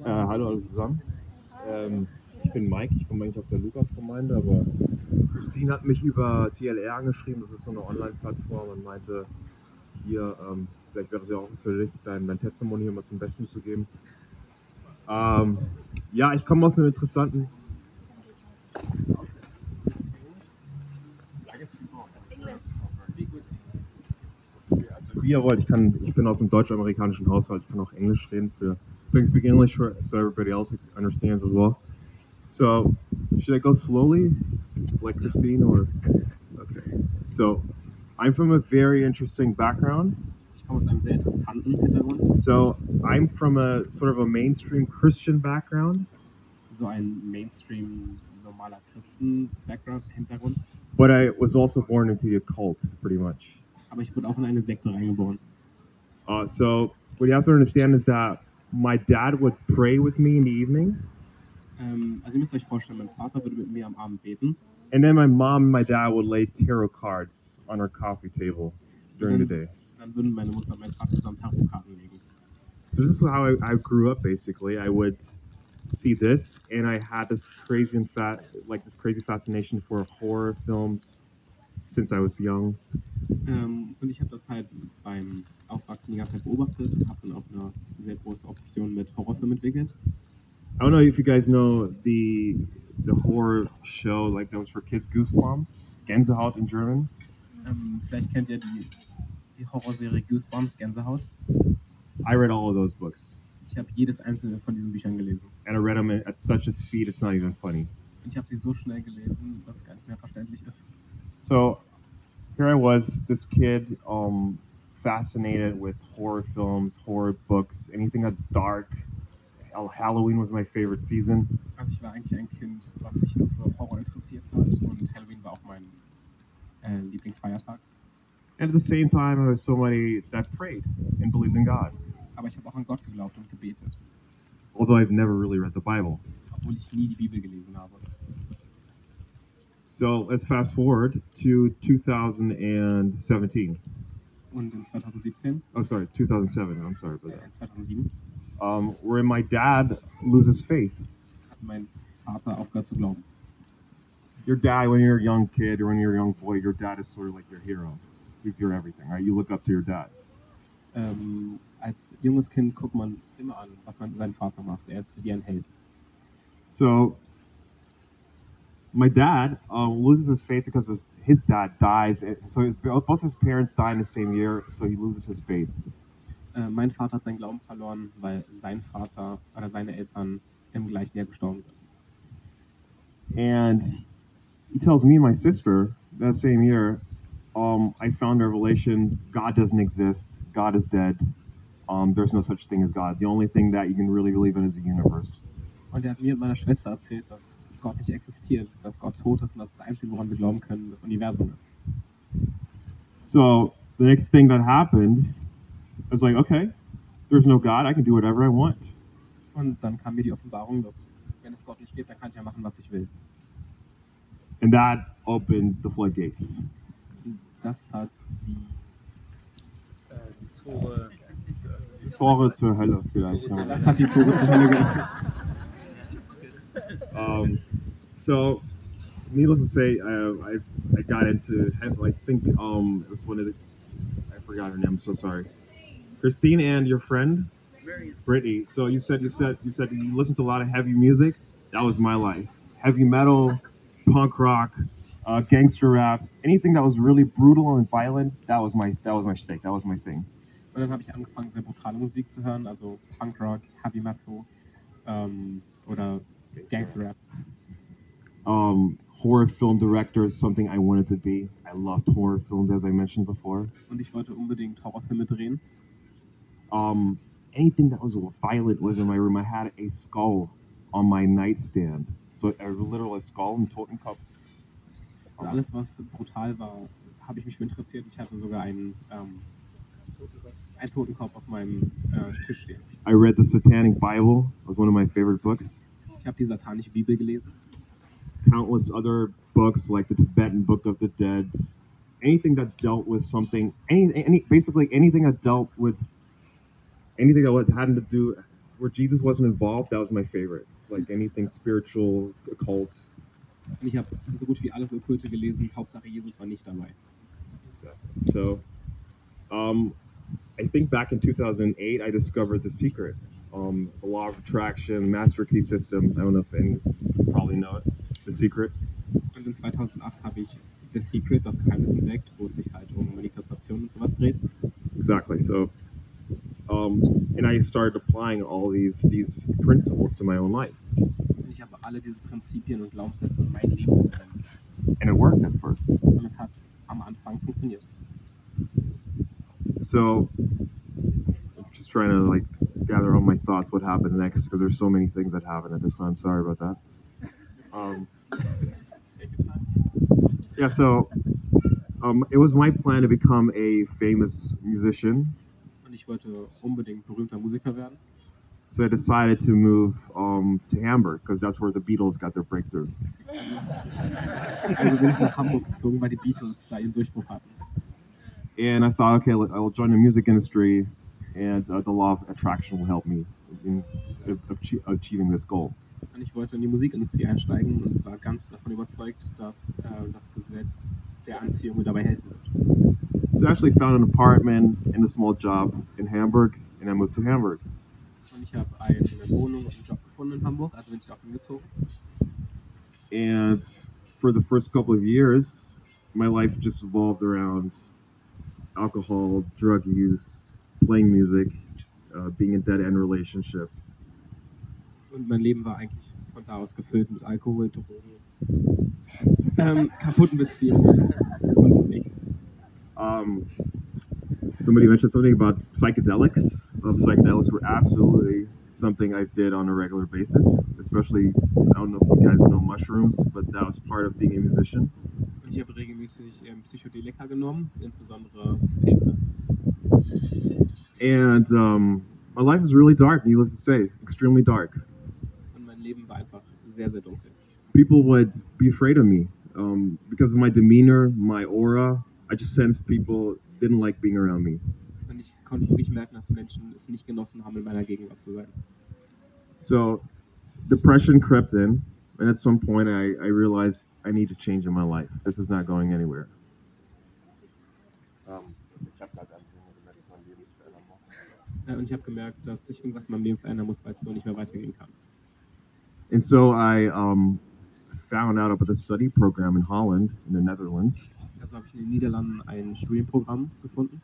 Äh, hallo alle zusammen. Ähm, ich bin Mike, ich komme eigentlich aus der Lukas-Gemeinde, aber Christine hat mich über TLR angeschrieben, das ist so eine Online-Plattform und meinte, hier, ähm, vielleicht wäre es ja auch für dich, dein, dein Testimony hier mal zum Besten zu geben. Ähm, ja, ich komme aus einem interessanten. Wie ihr wollt, ich, kann, ich bin aus einem deutsch-amerikanischen Haushalt, ich kann auch Englisch reden für speak English so everybody else understands as well. So, should I go slowly, like Christine, or okay? So, I'm from a very interesting background. Ich komme aus einem sehr interessanten Hintergrund, So, I'm from a sort of a mainstream Christian background, so ein Mainstream normaler Christen-Background-Hintergrund. but I was also born into the occult, pretty much. Aber ich wurde auch in eine Sekte reingeboren. Uh, so, what you have to understand is that my dad would pray with me in the evening, Ähm, also ihr müsst euch vorstellen, mein Vater würde mit mir am Abend beten and then my mom and my dad would lay tarot cards on our coffee table during the day. dann würden meine Mutter und mein Vater zusammen Tarotkarten legen. So this is how I, I grew up basically. I would see this and I had this crazy and fat like this crazy fascination for horror films since I was young. Ähm, und ich habe das halt beim Aufwachsen die ganze Zeit beobachtet und habe dann auch eine sehr große Obsession mit Horrorfilmen entwickelt. I don't know if you guys know the the horror show like that was for kids, Goosebumps, Gänsehaut in German. Ähm, vielleicht kennt ihr die, die Horrorserie Goosebumps, Gänsehaut. I read all of those books, Ich habe jedes einzelne von diesen Büchern gelesen. and I read them at such a speed it's not even funny. Und ich habe sie so schnell gelesen, dass es gar nicht mehr verständlich ist. So here I was, this kid, um, fascinated with horror films, horror books, anything that's dark. Hall- Halloween was my favorite season. Also ich war eigentlich ein Kind, was sich nur für Horror interessiert hat und Halloween war auch mein äh, Lieblingsfeiertag. And at the same time, there was somebody that prayed and believed in God. Aber ich habe auch an Gott geglaubt und gebetet, Although I've never really read the Bible. obwohl ich nie die Bibel gelesen habe. So let's fast forward to 2017. Und in 2017, Oh, sorry, 2007. I'm sorry about äh, that. 2007 Um, where my dad loses faith. mein Vater aufgehört zu glauben. Your dad, when you're a young kid or when you're a young boy, your dad is sort of like your hero. He's your everything, right? You look up to your dad. Ähm, als junges Kind guckt man immer an, was man, sein Vater macht. Er ist wie ein Held. So my dad uh, loses his faith because his, his dad dies. So his, both his parents die in the same year, so he loses his faith. Äh, mein Vater hat seinen Glauben verloren, weil sein Vater oder seine Eltern im gleichen Jahr gestorben sind. And he tells me and my sister that same year, um, I found a revelation God doesn't exist, God is dead. Um, there's no such thing as God. The only thing that you can really believe in is the universe. Und er hat mir und meiner Schwester erzählt, dass Gott nicht existiert, dass Gott tot ist und dass das Einzige, woran wir glauben können, das Universum ist. So the next thing that happened, I was like, okay, there's no God. I can do whatever I want. Und dann kam mir die Offenbarung, dass wenn es Gott nicht gibt, dann kann ich ja machen, was ich will. And that opened the floodgates. Das hat die Äh, die Tore. Tore zur Hölle vielleicht. ja. Das hat die Tore zur Hölle geöffnet. Um, so, needless to say, uh, I I got into I think um it was one of the I forgot her name. I'm so sorry. Christine and your friend Brittany. So you said you said you said you listened to a lot of heavy music. That was my life. Heavy metal, punk rock, uh, gangster rap, anything that was really brutal and violent. That was my that was my shtick. That was my thing. Und dann habe ich angefangen, sehr brutale Musik zu hören, also Punkrock, Heavy Metal ähm, oder Gangster-Rap. Um, horror film director is something I wanted to be. I loved horror films, as I mentioned before. Und ich wollte unbedingt Horrorfilme drehen. Um, anything that was violent was in my room. I had a skull on my nightstand. So literally a literal skull and Totenkopf. Und alles, was brutal war, habe ich mich für interessiert. Ich hatte sogar einen, ähm, einen Totenkopf auf meinem äh, Tisch stehen. I read the Satanic Bible. It was one of my favorite books. Ich habe die satanische Bibel gelesen. Countless other books like the Tibetan Book of the Dead. Anything that dealt with something, any, any basically anything that dealt with anything that was- hadn't to do where Jesus wasn't involved. That was my favorite. Like anything spiritual, occult. Und ich habe so gut wie alles Okkulte gelesen. Hauptsache Jesus war nicht dabei. So, um, I think back in 2008, I discovered The Secret, um, the law of attraction, master key system. I don't know if any you probably know it. The Secret. Und in 2008 habe ich The Secret, das Geheimnis entdeckt, wo es sich halt um Manifestation und sowas dreht. Exactly. So, um, and I started applying all these these principles to my own life, ich habe alle diese Prinzipien und Glaubenssätze in mein Leben angewendet. and it worked at first. Und es hat am Anfang funktioniert. So, I'm just trying to like gather all my thoughts. What happened next? Because there's so many things that happened at this time. Sorry about that. Um, yeah. So, um, it was my plan to become a famous musician. Wollte unbedingt berühmter Musiker werden. So I decided to move um, to Hamburg because that's where the Beatles got their breakthrough. Also bin ich nach Hamburg gezogen, weil die Beatles da ihren Durchbruch hatten. And I thought, okay, I'll join the music industry, and uh, the law of attraction will help me in achie- achieving this goal. Und ich wollte in die Musikindustrie einsteigen und war ganz davon überzeugt, dass äh, das Gesetz der Anziehung dabei helfen wird. So I actually found an apartment and a small job in Hamburg, and I moved to Hamburg. Und ich habe eine Wohnung und einen Job gefunden in Hamburg, also bin ich auch hingezogen. And for the first couple of years, my life just revolved around alcohol, drug use, playing music, uh, being in dead end relationships. Und mein Leben war eigentlich von da aus gefüllt mit Alkohol, Drogen, ähm, kaputten Beziehungen und Musik. Um, somebody mentioned something about psychedelics. Um, psychedelics were absolutely something I did on a regular basis, especially, I don't know if you guys know mushrooms, but that was part of being a musician. Und ich habe regelmäßig ähm, Psychedelika genommen, insbesondere Pilze. And um, my life was really dark, needless to say, extremely dark. Und mein Leben war einfach sehr, sehr dunkel. People would be afraid of me um, because of my demeanor, my aura. I just sensed people didn't like being around me. Und ich konnte wirklich merken, dass Menschen es nicht genossen haben, in meiner Gegenwart zu sein. So depression crept in, and at some point I, I realized I need to change in my life. This is not going anywhere. Um, und ich habe gemerkt, dass ich irgendwas in meinem Leben verändern muss, weil es so nicht mehr weitergehen kann. And so I um, found out about the study program in Holland, in the Netherlands, Also habe ich in den Niederlanden ein Studienprogramm gefunden.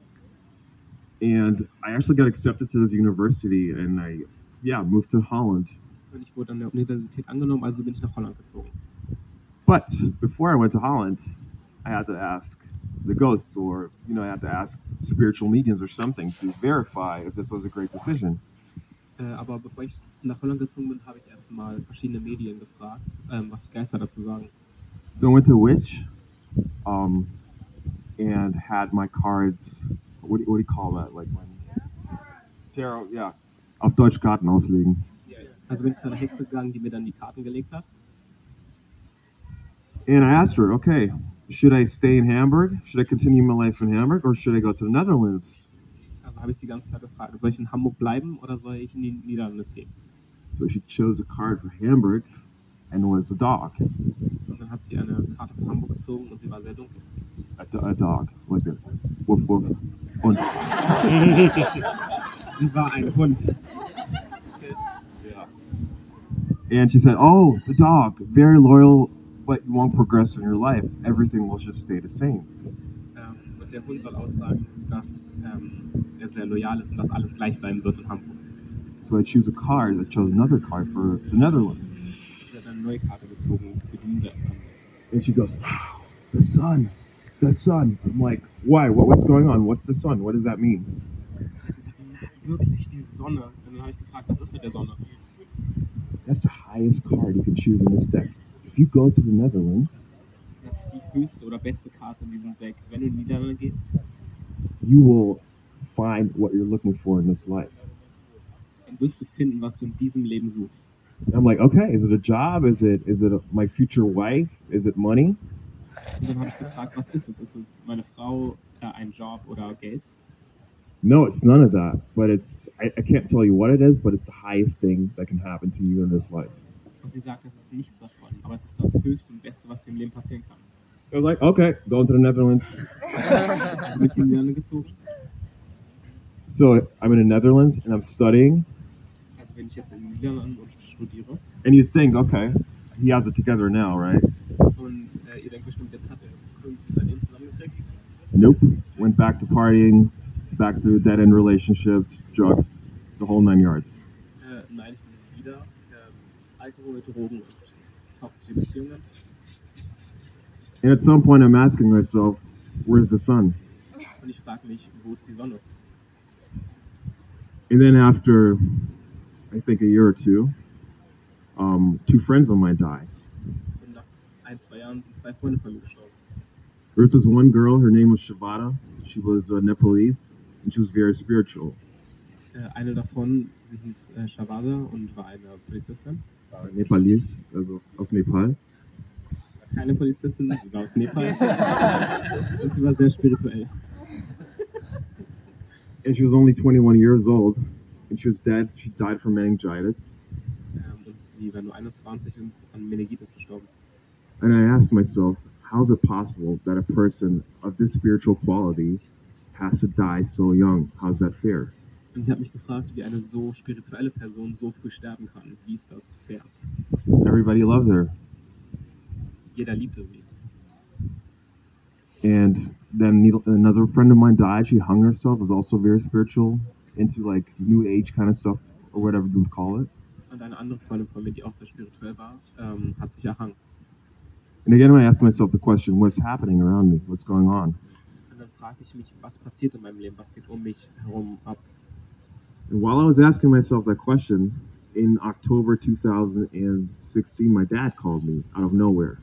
and I actually got accepted to this university, and I, yeah, moved to Holland. Und ich wurde an der Universität angenommen, also bin ich nach Holland gezogen. But before I went to Holland, I had to ask the ghosts, or you know, I had to ask spiritual mediums or something to verify if this was a great decision. Äh, aber bevor ich nach Holland gezogen bin, habe ich erstmal verschiedene Medien gefragt, ähm, was die Geister dazu sagen. So I went to a witch, um, and had my cards. What do, what do you call that? Like when tarot? Yeah, auf Deutsch Karten auslegen. Also bin ich zu einer Hexe gegangen, die mir dann die Karten gelegt hat. And I asked her, okay, should I stay in Hamburg? Should I continue my life in Hamburg, or should I go to the Netherlands? Also habe ich sie ganz klar gefragt, soll ich in Hamburg bleiben oder soll ich in die Niederlande ziehen? So she chose a card for Hamburg, and it was a dog, Und dann hat sie eine Karte von Hamburg gezogen und sie war sehr dunkel. a, a dog, like a woof woof. Und [laughs] Sie war ein Hund. And she said, Oh, the dog, very loyal, but you won't progress in your life. Everything will just stay the same. Ähm, und der Hund soll aussagen, dass ähm, er sehr loyal ist und dass alles gleich bleiben wird in Hamburg. So I choose a card. I chose another ccard for the Netherlands. And she goes, Wow, the sun, the sun. I'm like, Why? What, what's going on? What's the sun? What does that mean? That's the highest card you can choose in this deck. If you go to the Netherlands, you will find what you're looking for in this life. Dann wirst du finden, was du in diesem Leben suchst. And I'm like, okay, is it a job? Is it is it a, my future wife? Is it money? Und dann habe ich gefragt, was ist es? Ist es meine Frau, äh, ein Job oder Geld? No, it's none of that. But it's I, I can't tell you what it is, but it's the highest thing that can happen to you in this life. Und sie sagt, es ist nichts davon, aber es ist das Höchste und Beste, was dir im Leben passieren kann. I was like, okay, going to the Netherlands. [laughs] So I'm in the Netherlands and I'm studying, Bin ich jetzt in den Niederlanden studiere. and you think, okay, he has it together now, right? Und äh, ihr denkt bestimmt, jetzt hat er es irgendwie sein Leben zusammengekriegt. Nope. Went back to partying, back to dead end relationships, drugs, the whole nine yards. Äh, nein, ich bin wieder ähm, Alkohol, Drogen und toxische Beziehungen. And at some point, I'm asking myself, where's the sun? Und ich frage mich, wo ist die Sonne? And then after, I think a year or two, um, two friends of mine died. Und nach ein, zwei Jahren sind zwei Freunde von mir gestorben. There was this one girl, her name was Shavada. She was uh, Nepalese, and she was very spiritual. Äh, eine davon, sie hieß äh, Shavada und war eine Polizistin. Uh, Nepalese, also aus Nepal. Keine Polizistin, sie war aus Nepal. [laughs] und sie war sehr spirituell. And she was only 21 years old, she was dead. She died from meningitis. Ähm, und sie war nur 21 und an Meningitis gestorben. And I asked myself, how is it possible that a person of this spiritual quality has to die so young? How's that fair? Und ich habe mich gefragt, wie eine so spirituelle Person so früh sterben kann. Wie ist das fair? Everybody loved her. Jeder liebte sie. And then another friend of mine died. She hung herself. Was also very spiritual, into like new age kind of stuff or whatever you would call it. Und eine andere Freundin von mir, die auch sehr spirituell war, ähm, hat sich erhangen. And again, I asked myself the question: What's happening around me? What's going on? Und dann fragte ich mich, was passiert in meinem Leben? Was geht um mich herum ab? And while I was asking myself that question, in October 2016, my dad called me out of nowhere.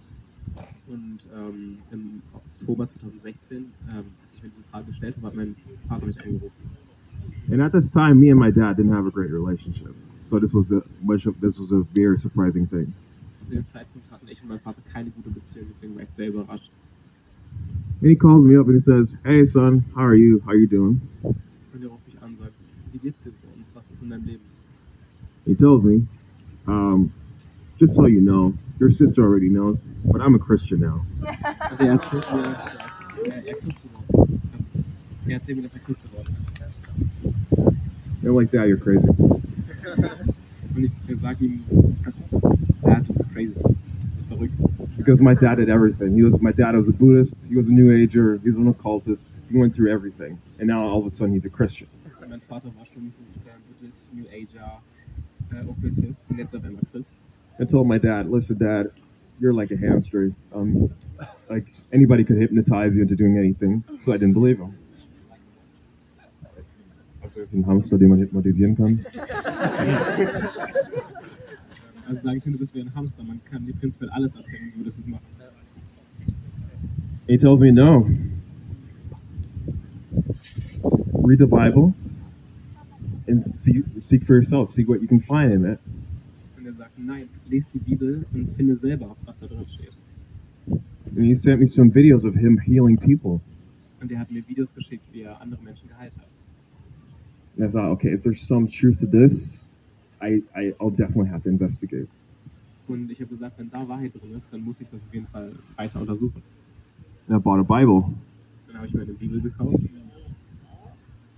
Und ähm, im Oktober 2016, ähm, als ich mir diese Frage gestellt habe, hat mein Vater mich angerufen. And at this time, me and my dad didn't have a great relationship. So this was a much of, this was a very surprising thing. Zu dem Zeitpunkt hatten ich und mein Vater keine gute Beziehung, deswegen war ich sehr überrascht. And he calls me up and he says, "Hey son, how are you? How are you doing?" Und er ruft mich an und sagt, wie geht's dir so und was ist in deinem Leben? He tells me, um, "Just so you know, your sister already knows, but I'm a Christian now." Also er erzählt mir, dass er, er Christ geworden ist. Er erzählt mir, dass er Christ geworden ist. They're like, "Dad, you're crazy." Und ich sage ihm, Dad, du crazy. Du bist verrückt. Because my dad did everything. He was my dad was a Buddhist. He was a New Ager. He was an occultist. He went through everything, and now all of a sudden he's a Christian. Mein Vater war schon Buddhist, New Ager, Okkultist und jetzt auf einmal Christ. I told my dad, "Listen, Dad, you're like a hamster. Um, like anybody could hypnotize you into doing anything." So I didn't believe him. [laughs] Also ist ein Hamster, den man hypnotisieren kann. Also sage ich ihm, du bist wie ein Hamster, man kann dir prinzipiell alles erzählen, wie würdest du es machen. He tells me, "No. Read the Bible and see, seek for yourself. See what you can find in it." Und er sagt, nein, lese die Bibel und finde selber, was da drin steht. And he sent me some videos of him healing people. Und er hat mir Videos geschickt, wie er andere Menschen geheilt hat. And I thought, okay, if there's some truth to this, I, I I'll definitely have to investigate. Und ich habe gesagt, wenn da Wahrheit drin ist, dann muss ich das auf jeden Fall weiter untersuchen. And I bought a Bible Dann habe ich mir eine Bibel gekauft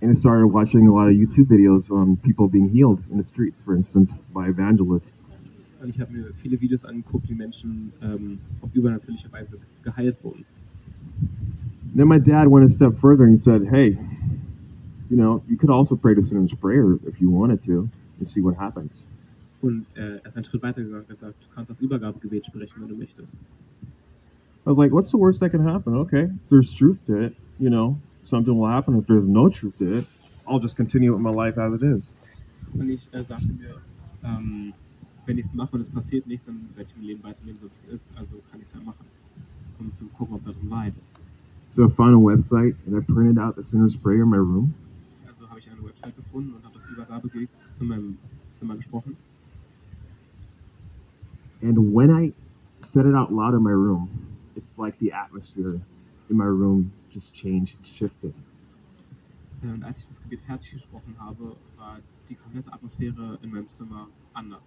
and I started watching a lot of YouTube videos on people being healed in the streets, for instance, by evangelists. und ich habe mir viele Videos angeguckt, wie Menschen ähm, auf übernatürliche Weise geheilt wurden. Then my dad went a step further and he said, hey, you know, you could also pray the sinner's prayer if you wanted to and see what happens. Und äh, er ist einen Schritt weiter gegangen und gesagt, du kannst das Übergabegebet sprechen, wenn du möchtest. I was like, what's the worst that can happen? Okay, there's truth to it, you know, something will happen. If there's no truth to it, I'll just continue with my life as it is. Und ich äh, sagte mir, ähm, wenn ich es mache und es passiert nichts, dann werde ich mein Leben weiterleben, so wie es ist. Also kann ich es ja machen, um zu gucken, ob da drin Wahrheit ist. So I found a website and I printed out the sinner's prayer in my room. Website gefunden und habe das Übergabegebet in meinem Zimmer gesprochen. And when I said it out loud in my room, it's like the atmosphere in my room just changed, shifted. Und als ich das Gebet fertig gesprochen habe, war die komplette Atmosphäre in meinem Zimmer anders.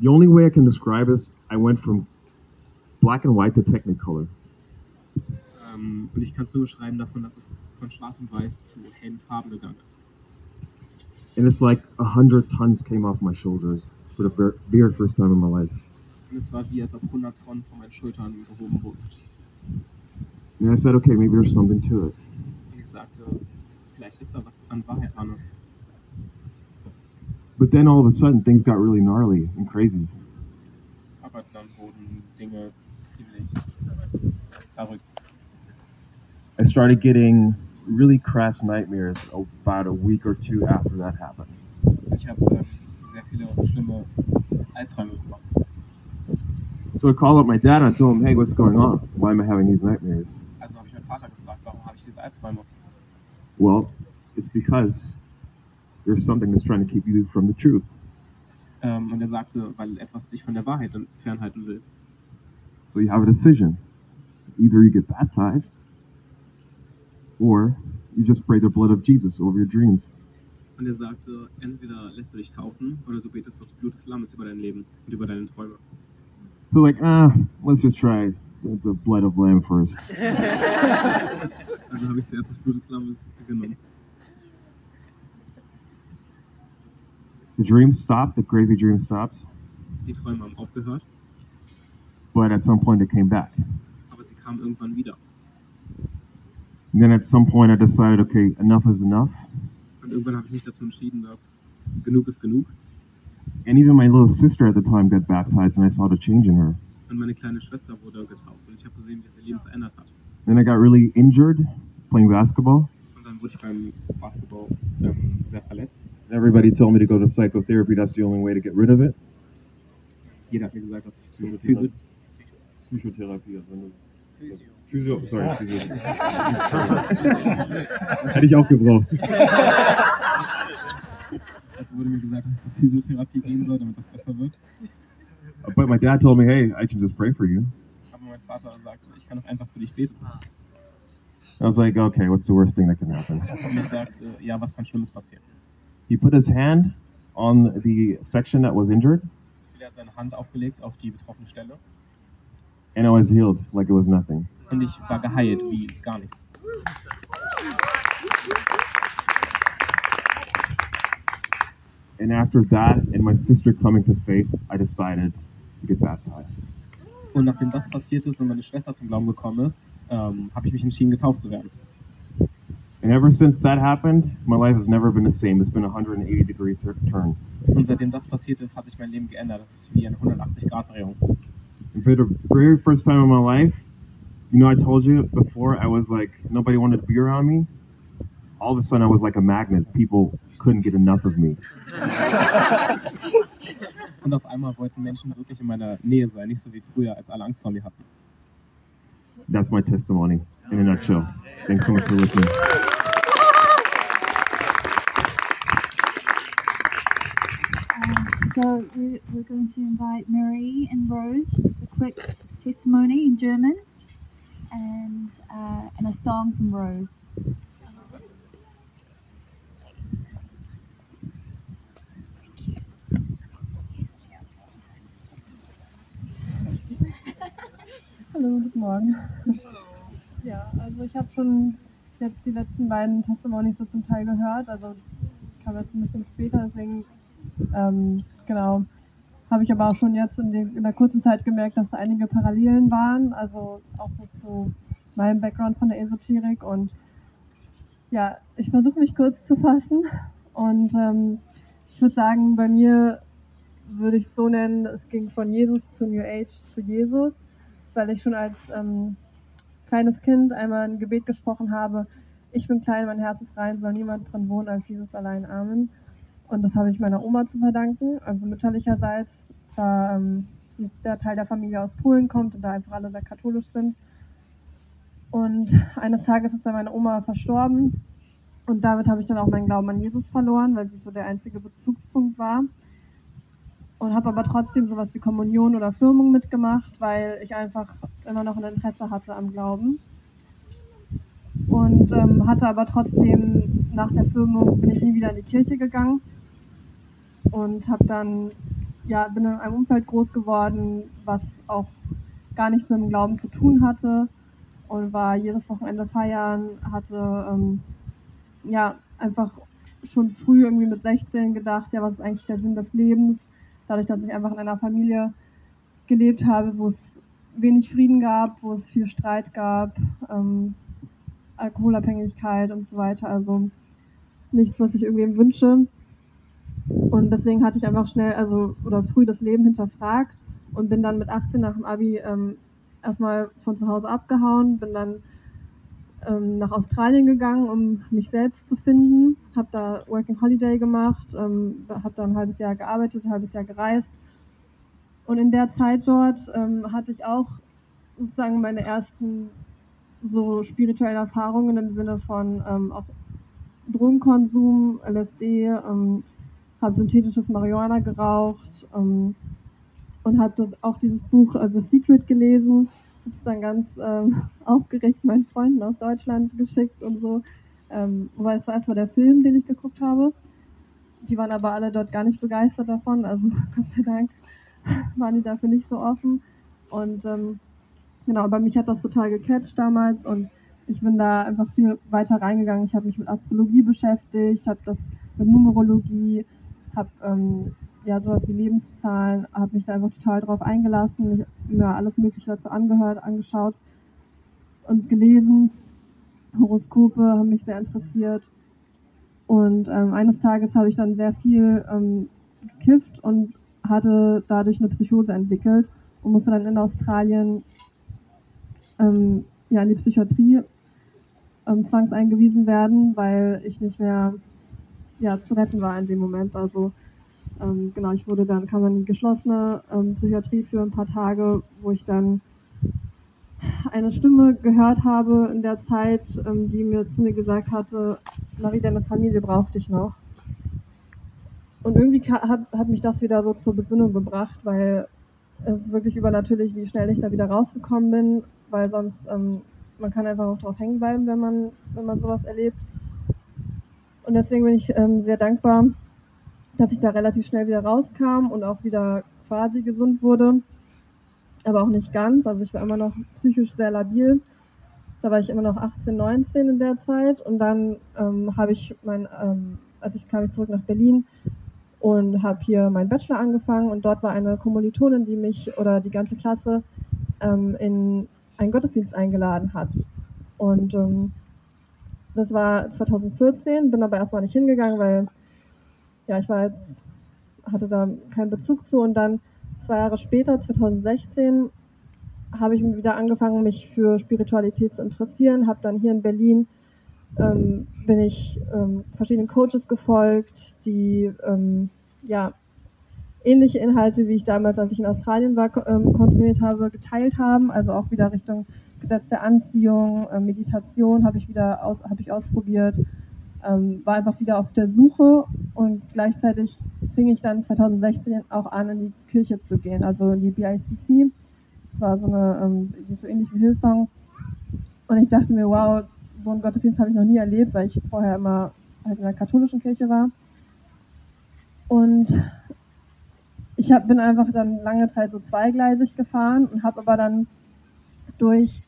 The only way I can describe this, I went from black and white to Technicolor. Ähm, und ich kann es nur beschreiben davon, dass es von schwarz und weiß zu hellen Farben gegangen ist. And it's like a hundred tons came off my shoulders for the very first time in my life. Und es war wie, als ob 100 Tonnen von meinen Schultern gehoben wurden. And I said, okay, maybe there's something to it. Und ich sagte, vielleicht ist da was an Wahrheit dran. But then all of a sudden, things got really gnarly and crazy. Aber dann wurden Dinge ziemlich verrückt. I started getting really crass nightmares about a week or two after that happened. Ich habe ähm, sehr viele schlimme Albträume gemacht. So I called up my dad and I told him, hey, what's going on? Why am I having these nightmares? Also habe ich meinen Vater gefragt, warum habe ich diese Albträume? Well, it's because there's something that's trying to keep you from the truth. Und er sagte, weil etwas dich von der Wahrheit fernhalten will. So you have a decision. Either you get baptized or you just pray the blood of Jesus over your dreams. Und er sagte, entweder lässt du dich taufen oder du betest das Blut des Lammes über dein Leben und über deine Träume. So like, ah, let's just try the, blood of lamb first. [laughs] Also habe ich zuerst das Blut des Lammes genommen. the dream stopped, the crazy dream stops, Die Träume haben aufgehört, but at some point it came back. aber sie kamen irgendwann wieder. And then at some point I decided, okay, enough is enough. Und irgendwann habe ich mich dazu entschieden, dass genug ist genug. And even my little sister at the time got baptized, and I saw the change in her. Und meine kleine Schwester wurde getauft und ich habe gesehen, wie ihr Leben verändert hat. Then I got really injured playing basketball. Und dann wurde ich beim Basketball ähm, sehr verletzt. Everybody told me to go to psychotherapy. That's the only way to get rid of it. Jeder hat mir gesagt, dass ich zur Physio Psychotherapie. Also Physio. Physio, sorry, Physio. Hätte ich auch gebraucht. Also wurde mir gesagt, dass ich zur Physiotherapie gehen soll, damit das besser wird. But my dad told me, hey, I can just pray for you. Aber mein Vater sagte, ich kann doch einfach für dich beten. I was like, okay, what's the worst thing that can happen? Und sagte, ja, was kann Schlimmes passieren? He put his hand on the section that was injured, Er hat seine Hand aufgelegt auf die betroffene Stelle and I was healed like it was nothing. Und ich war geheilt wie gar nichts. And after that, and my sister coming to faith, I decided to get baptized. Und nachdem das passiert ist und meine Schwester zum Glauben gekommen ist, ähm, habe ich mich entschieden, getauft zu werden. And ever since that happened, my life has never been the same. It's been a 180 degree tur- turn. Und seitdem das passiert ist, hat sich mein Leben geändert. Das ist wie eine 180-Grad-Drehung. And for the very first time in my life, you know, I told you before, I was like, nobody wanted to be around me. All of a sudden, I was like a magnet. People couldn't get enough of me. [laughs] Und auf einmal wollten Menschen wirklich in meiner Nähe sein, nicht so wie früher, als alle Angst vor mir hatten. That's my testimony in a nutshell. Thanks so much for listening. So we, we're going to invite Marie and Rose, just a quick testimony in German, and uh, and a song from Rose. Hallo, guten Morgen. Ja, also ich habe schon jetzt die letzten beiden Testimonies so zum Teil gehört, also kam jetzt ein bisschen später, deswegen ähm, genau habe ich aber auch schon jetzt in, den, in der kurzen Zeit gemerkt, dass da einige Parallelen waren, also auch so zu meinem Background von der Esoterik und ja, ich versuche mich kurz zu fassen und ähm, ich würde sagen, bei mir würde ich es so nennen, es ging von Jesus zu New Age zu Jesus weil ich schon als ähm, kleines Kind einmal ein Gebet gesprochen habe, ich bin klein, mein Herz ist rein, soll niemand drin wohnen als Jesus allein. Amen. Und das habe ich meiner Oma zu verdanken, also mütterlicherseits, da ähm, der Teil der Familie aus Polen kommt und da einfach alle sehr katholisch sind. Und eines Tages ist dann meine Oma verstorben und damit habe ich dann auch meinen Glauben an Jesus verloren, weil sie so der einzige Bezugspunkt war und habe aber trotzdem sowas wie Kommunion oder Firmung mitgemacht, weil ich einfach immer noch ein Interesse hatte am Glauben. Und ähm, hatte aber trotzdem nach der Firmung bin ich nie wieder in die Kirche gegangen und habe dann ja bin in einem Umfeld groß geworden, was auch gar nichts mit dem Glauben zu tun hatte und war jedes Wochenende feiern, hatte ähm, ja einfach schon früh irgendwie mit 16 gedacht, ja was ist eigentlich der Sinn des Lebens? dadurch, dass ich einfach in einer Familie gelebt habe, wo es wenig Frieden gab, wo es viel Streit gab, ähm, Alkoholabhängigkeit und so weiter. Also nichts, was ich irgendwem wünsche. Und deswegen hatte ich einfach schnell, also oder früh das Leben hinterfragt und bin dann mit 18 nach dem Abi ähm, erstmal von zu Hause abgehauen, bin dann ähm, nach Australien gegangen, um mich selbst zu finden. Habe da Working Holiday gemacht, ähm, habe da ein halbes Jahr gearbeitet, ein halbes Jahr gereist. Und in der Zeit dort ähm, hatte ich auch sozusagen meine ersten so spirituellen Erfahrungen im Sinne von ähm, auch Drogenkonsum, LSD, ähm, habe synthetisches Marihuana geraucht ähm, und hatte auch dieses Buch äh, The Secret gelesen habe es dann ganz ähm, [laughs] aufgeregt meinen Freunden aus Deutschland geschickt und so. Ähm, weil es war erstmal der Film, den ich geguckt habe. Die waren aber alle dort gar nicht begeistert davon. Also [laughs] Gott sei Dank [laughs] waren die dafür nicht so offen. Und ähm, genau, aber mich hat das total gecatcht damals und ich bin da einfach viel weiter reingegangen. Ich habe mich mit Astrologie beschäftigt, habe das mit Numerologie, habe ähm, ja sowas wie Lebenszahlen, habe mich da einfach total drauf eingelassen, mich, mir alles Mögliche dazu angehört, angeschaut und gelesen. Horoskope haben mich sehr interessiert. Und ähm, eines Tages habe ich dann sehr viel ähm, gekifft und hatte dadurch eine Psychose entwickelt und musste dann in Australien ähm, ja, in die Psychiatrie ähm, zwangseingewiesen werden, weil ich nicht mehr ja, zu retten war in dem Moment. Also ähm, genau, ich wurde dann, kam dann in geschlossene ähm, Psychiatrie für ein paar Tage, wo ich dann eine Stimme gehört habe in der Zeit, ähm, die mir zu mir gesagt hatte, Marie, deine Familie braucht dich noch. Und irgendwie hat, hat mich das wieder so zur Besinnung gebracht, weil es ist wirklich übernatürlich, wie schnell ich da wieder rausgekommen bin, weil sonst ähm, man kann einfach auch drauf hängen bleiben, wenn man, wenn man sowas erlebt. Und deswegen bin ich ähm, sehr dankbar, dass ich da relativ schnell wieder rauskam und auch wieder quasi gesund wurde. Aber auch nicht ganz. Also ich war immer noch psychisch sehr labil. Da war ich immer noch 18, 19 in der Zeit. Und dann ähm, habe ich mein, ähm, also ich kam ich zurück nach Berlin und habe hier meinen Bachelor angefangen und dort war eine Kommilitonin, die mich oder die ganze Klasse ähm, in einen Gottesdienst eingeladen hat. Und ähm, das war 2014, bin aber erstmal nicht hingegangen, weil ja, ich war jetzt, hatte da keinen Bezug zu. Und dann zwei Jahre später, 2016, habe ich wieder angefangen, mich für Spiritualität zu interessieren, habe dann hier in Berlin ähm, bin ich ähm, verschiedenen Coaches gefolgt, die ähm, ja ähnliche Inhalte, wie ich damals, als ich in Australien war, ähm, konsumiert habe, geteilt haben. Also auch wieder Richtung Gesetz der Anziehung, äh, Meditation habe ich wieder aus, habe ich ausprobiert, ähm, war einfach wieder auf der Suche und gleichzeitig fing ich dann 2016 auch an, in die Kirche zu gehen, also in die BICC. Das war so eine, ähm, so ähnlich wie Hillsong. Und ich dachte mir, wow, so einen Gottesdienst habe ich noch nie erlebt, weil ich vorher immer halt in der katholischen Kirche war. Und ich hab, bin einfach dann lange Zeit so zweigleisig gefahren und habe aber dann durch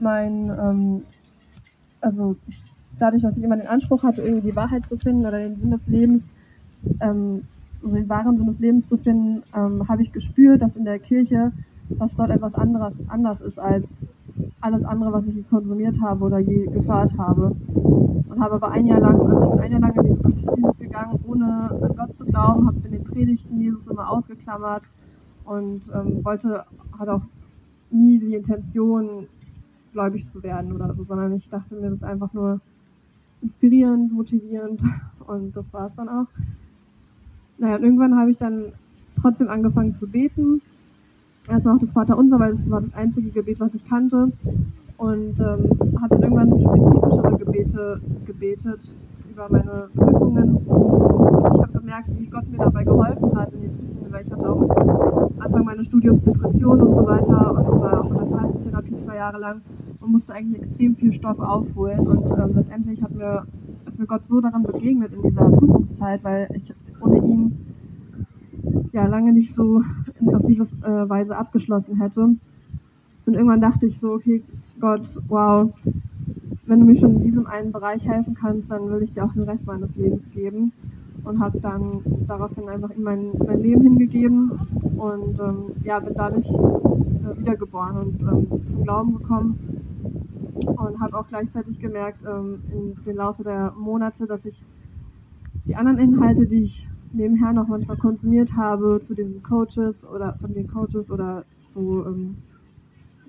mein, ähm, also dadurch, dass ich immer den Anspruch hatte, irgendwie die Wahrheit zu finden oder den Sinn des Lebens, ähm, also den wahren Sinn des Lebens zu finden, ähm, habe ich gespürt, dass in der Kirche, dass dort etwas anderes anders ist als alles andere, was ich konsumiert habe oder je gehört habe. Und habe aber ein Jahr lang, also ein Jahr lang in den Gottesdienst gegangen, ohne an Gott zu glauben, habe in den Predigten Jesus immer ausgeklammert und ähm, wollte, hatte auch nie die Intention, gläubig zu werden oder so, sondern ich dachte mir, das ist einfach nur inspirierend, motivierend und das war es dann auch. Naja, und irgendwann habe ich dann trotzdem angefangen zu beten erstmal auch das Vaterunser, weil das war das einzige Gebet, was ich kannte. Und ähm, habe dann irgendwann spezifischere Gebete gebetet über meine Prüfungen. Ich habe gemerkt, wie Gott mir dabei geholfen hat in den Prüfungen, weil ich hatte auch Anfang meines Studiums Depressionen und so weiter und war auch in der Verhaltenstherapie zwei Jahre lang und musste eigentlich extrem viel Stoff aufholen. Und ähm, letztendlich hat mir, ist mir Gott so daran begegnet in dieser Prüfungszeit, weil ich ohne ihn ja lange nicht so auf diese äh, Weise abgeschlossen hätte. Und irgendwann dachte ich so, okay, Gott, wow, wenn du mir schon in diesem einen Bereich helfen kannst, dann will ich dir auch den Rest meines Lebens geben. Und habe dann daraufhin einfach in mein, mein Leben hingegeben und ähm, ja, bin dadurch äh, wiedergeboren und ähm, zum Glauben gekommen. Und habe auch gleichzeitig gemerkt ähm, in den Laufe der Monate, dass ich die anderen Inhalte, die ich nebenher noch manchmal konsumiert habe zu den Coaches oder von den Coaches oder so ähm,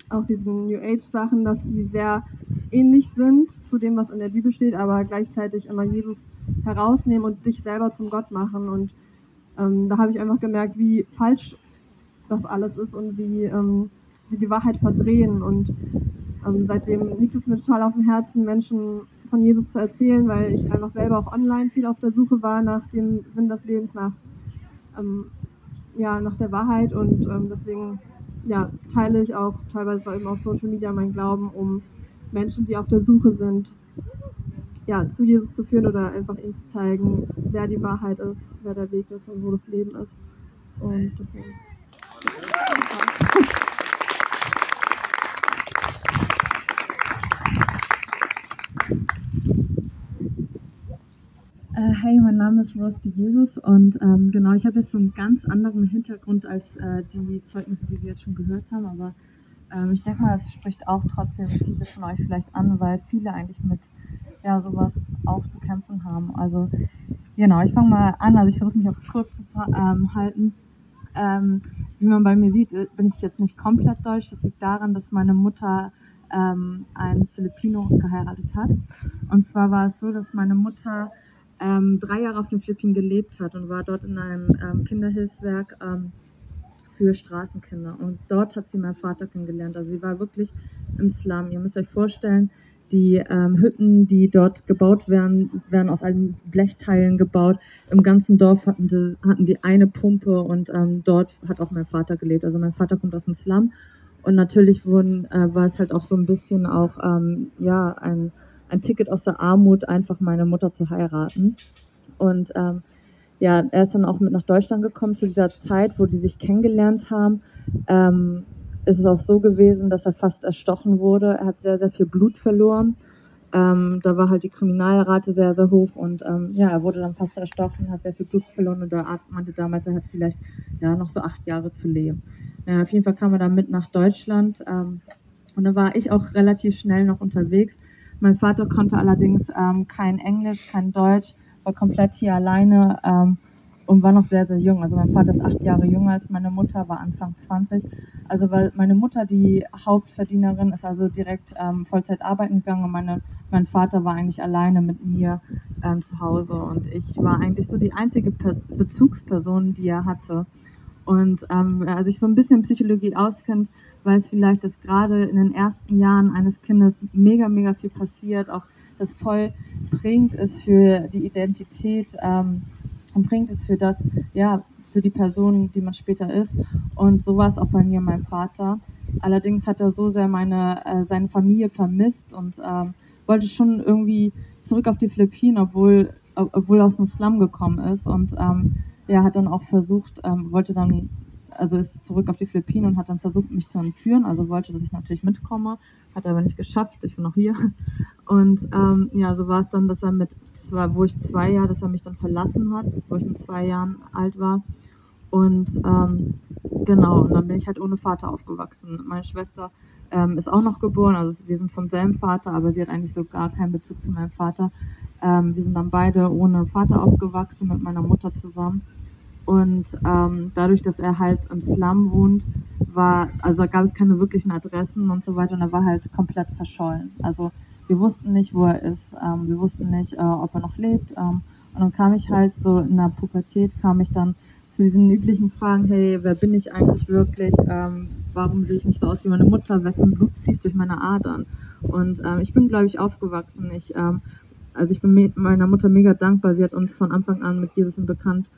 auch diesen New Age Sachen, dass die sehr ähnlich sind zu dem, was in der Bibel steht, aber gleichzeitig immer Jesus herausnehmen und sich selber zum Gott machen. Und ähm, da habe ich einfach gemerkt, wie falsch das alles ist und wie, ähm, wie die Wahrheit verdrehen. Und ähm, seitdem liegt es mir total auf dem Herzen, Menschen von Jesus zu erzählen, weil ich einfach selber auch online viel auf der Suche war nach dem Sinn des Lebens, nach, ähm, ja, nach der Wahrheit und ähm, deswegen ja, teile ich auch teilweise eben auf Social Media meinen Glauben, um Menschen, die auf der Suche sind, ja, zu Jesus zu führen oder einfach ihnen zu zeigen, wer die Wahrheit ist, wer der Weg ist und wo das Leben ist. Und deswegen. [laughs] Uh, mein Name ist Rosti Jesus und ähm, genau, ich habe jetzt so einen ganz anderen Hintergrund als äh, die Zeugnisse, die wir jetzt schon gehört haben, aber ähm, ich denke mal, das spricht auch trotzdem viele von euch vielleicht an, weil viele eigentlich mit ja, sowas auch zu kämpfen haben. Also genau, ich fange mal an, also ich versuche mich auch kurz zu ähm, halten. Ähm, wie man bei mir sieht, äh, bin ich jetzt nicht komplett deutsch. Das liegt daran, dass meine Mutter ähm, einen Filipino geheiratet hat. Und zwar war es so, dass meine Mutter ähm, drei Jahre auf den Philippinen gelebt hat und war dort in einem ähm, Kinderhilfswerk ähm, für Straßenkinder. Und dort hat sie meinen Vater kennengelernt. Also sie war wirklich im Slum. Ihr müsst euch vorstellen, die ähm, Hütten, die dort gebaut werden, werden aus alten Blechteilen gebaut. Im ganzen Dorf hatten die, hatten die eine Pumpe und ähm, dort hat auch mein Vater gelebt. Also mein Vater kommt aus dem Slum und natürlich wurden, äh, war es halt auch so ein bisschen auch ähm, ja ein, ein Ticket aus der Armut, einfach meine Mutter zu heiraten. Und ähm, ja, er ist dann auch mit nach Deutschland gekommen zu dieser Zeit, wo die sich kennengelernt haben. Ähm, ist es auch so gewesen, dass er fast erstochen wurde. Er hat sehr, sehr viel Blut verloren. Ähm, da war halt die Kriminalrate sehr, sehr hoch und ähm, ja, er wurde dann fast erstochen, hat sehr viel Blut verloren und der Arzt meinte damals, er hat vielleicht ja noch so acht Jahre zu leben. Ja, auf jeden Fall kam er dann mit nach Deutschland ähm, und da war ich auch relativ schnell noch unterwegs. Mein Vater konnte allerdings ähm, kein Englisch, kein Deutsch, war komplett hier alleine ähm, und war noch sehr, sehr jung. Also mein Vater ist acht Jahre jünger als meine Mutter, war Anfang 20. Also weil meine Mutter die Hauptverdienerin ist, also direkt ähm, Vollzeit arbeiten gegangen und meine, mein Vater war eigentlich alleine mit mir ähm, zu Hause und ich war eigentlich so die einzige per Bezugsperson, die er hatte. Und ähm, wer sich so ein bisschen Psychologie auskennt, weiß vielleicht, dass gerade in den ersten Jahren eines Kindes mega, mega viel passiert, auch das voll prägend ist für die Identität ähm, und bringt es für das, ja, für die Person, die man später ist. Und so war es auch bei mir, mein Vater. Allerdings hat er so sehr meine, äh, seine Familie vermisst und ähm, wollte schon irgendwie zurück auf die Philippinen, obwohl, obwohl er aus dem Slum gekommen ist. Und ähm, er hat dann auch versucht, ähm, wollte dann, also ist zurück auf die Philippinen und hat dann versucht, mich zu entführen. Also wollte, dass ich natürlich mitkomme, hat er aber nicht geschafft. Ich bin noch hier. Und ähm, ja, so war es dann, dass er mit war, wo ich zwei Jahre, dass er mich dann verlassen hat, wo ich mit zwei Jahren alt war. Und ähm, genau, und dann bin ich halt ohne Vater aufgewachsen. Meine Schwester ähm, ist auch noch geboren, also wir sind vom selben Vater, aber sie hat eigentlich so gar keinen Bezug zu meinem Vater. Ähm, wir sind dann beide ohne Vater aufgewachsen mit meiner Mutter zusammen. Und ähm, dadurch, dass er halt im Slum wohnt, war, also gab es keine wirklichen Adressen und so weiter und er war halt komplett verschollen. Also wir wussten nicht, wo er ist. Ähm, wir wussten nicht, äh, ob er noch lebt. Ähm, und dann kam ich halt so in der Pubertät, kam ich dann zu diesen üblichen Fragen, hey, wer bin ich eigentlich wirklich? Ähm, warum sehe ich nicht so aus wie meine Mutter? Wessen Blut fließt durch meine Adern? Und ähm, ich bin, glaube ich, aufgewachsen. Ich, ähm, also ich bin meiner Mutter mega dankbar. Sie hat uns von Anfang an mit Jesus in Bekanntheit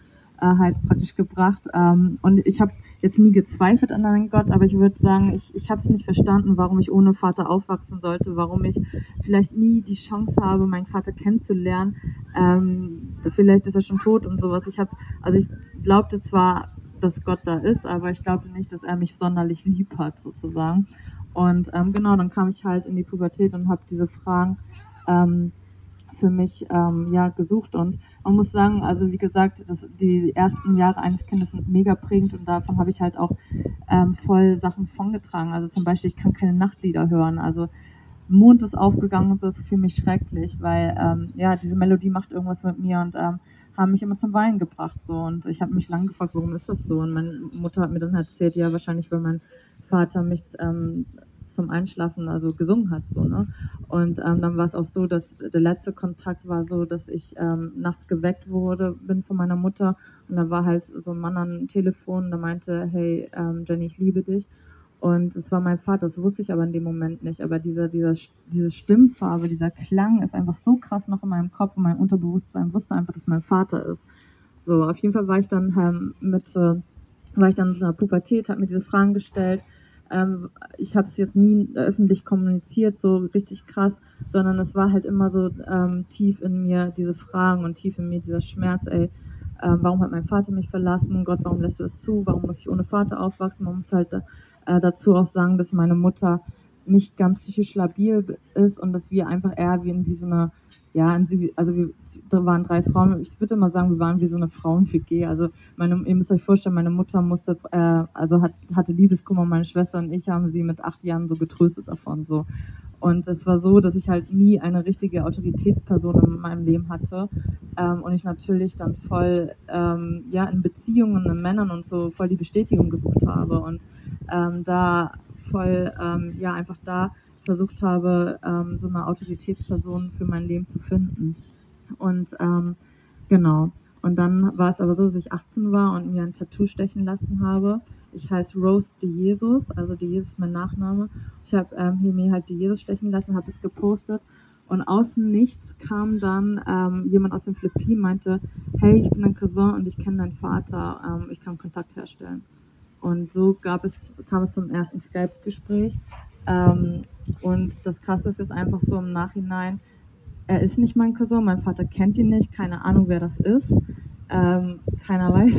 halt praktisch gebracht. Ähm, und ich habe jetzt nie gezweifelt an einen Gott, aber ich würde sagen, ich, ich habe es nicht verstanden, warum ich ohne Vater aufwachsen sollte, warum ich vielleicht nie die Chance habe, meinen Vater kennenzulernen. Ähm, vielleicht ist er schon tot und sowas. Ich habe, also ich glaubte zwar, dass Gott da ist, aber ich glaubte nicht, dass er mich sonderlich lieb hat, sozusagen. Und ähm, genau, dann kam ich halt in die Pubertät und habe diese Fragen ähm, für mich ähm, ja gesucht und man muss sagen, also wie gesagt, das, die ersten Jahre eines Kindes sind mega prägend und davon habe ich halt auch ähm, voll Sachen vongetragen. Also zum Beispiel, ich kann keine Nachtlieder hören. Also Mond ist aufgegangen und das ist für mich schrecklich, weil ähm, ja diese Melodie macht irgendwas mit mir und ähm, haben mich immer zum Weinen gebracht so und ich habe mich lange gefragt, warum ist das so und meine Mutter hat mir dann erzählt, ja wahrscheinlich, weil mein Vater mich ähm, zum Einschlafen also gesungen hat. So, ne? Und ähm, dann war es auch so, dass der letzte Kontakt war so, dass ich ähm, nachts geweckt wurde, bin von meiner Mutter und da war halt so ein Mann am Telefon, der meinte, hey ähm, Jenny, ich liebe dich. Und es war mein Vater, das wusste ich aber in dem Moment nicht. Aber dieser, dieser, diese Stimmfarbe, dieser Klang ist einfach so krass noch in meinem Kopf und mein Unterbewusstsein wusste einfach, dass mein Vater ist. So, auf jeden Fall war ich dann ähm, mit, äh, war ich dann in der Pubertät, habe mir diese Fragen gestellt ähm, ich habe es jetzt nie öffentlich kommuniziert, so richtig krass, sondern es war halt immer so ähm, tief in mir diese Fragen und tief in mir dieser Schmerz, ey, äh, warum hat mein Vater mich verlassen? Gott, warum lässt du es zu? Warum muss ich ohne Vater aufwachsen? Man muss halt äh, dazu auch sagen, dass meine Mutter nicht ganz psychisch labil ist und dass wir einfach eher wie, wie so eine, ja, also wir waren drei Frauen, ich würde mal sagen, wir waren wie so eine Frauen-WG. Also meine, ihr müsst euch vorstellen, meine Mutter musste, äh, also hat, hatte Liebeskummer, meine Schwester und ich haben sie mit acht Jahren so getröstet davon. so. Und es war so, dass ich halt nie eine richtige Autoritätsperson in meinem Leben hatte. Ähm, und ich natürlich dann voll ähm, ja, in Beziehungen, in Männern und so voll die Bestätigung gesucht habe. Und ähm, da voll, ähm, ja, einfach da versucht habe, ähm, so eine Autoritätsperson für mein Leben zu finden. Und ähm, genau. Und dann war es aber so, dass ich 18 war und mir ein Tattoo stechen lassen habe. Ich heiße Rose de Jesus, also de Jesus ist mein Nachname. Ich habe ähm, mir halt de Jesus stechen lassen, habe es gepostet. Und außen nichts kam dann ähm, jemand aus dem Philippinen, meinte, hey, ich bin dein Cousin und ich kenne deinen Vater, ähm, ich kann Kontakt herstellen. Und so gab es, kam es zum ersten Skype-Gespräch. Ähm, und das Krasse ist jetzt einfach so im Nachhinein, er ist nicht mein Cousin, mein Vater kennt ihn nicht, keine Ahnung, wer das ist. Ähm, keiner [laughs] weiß.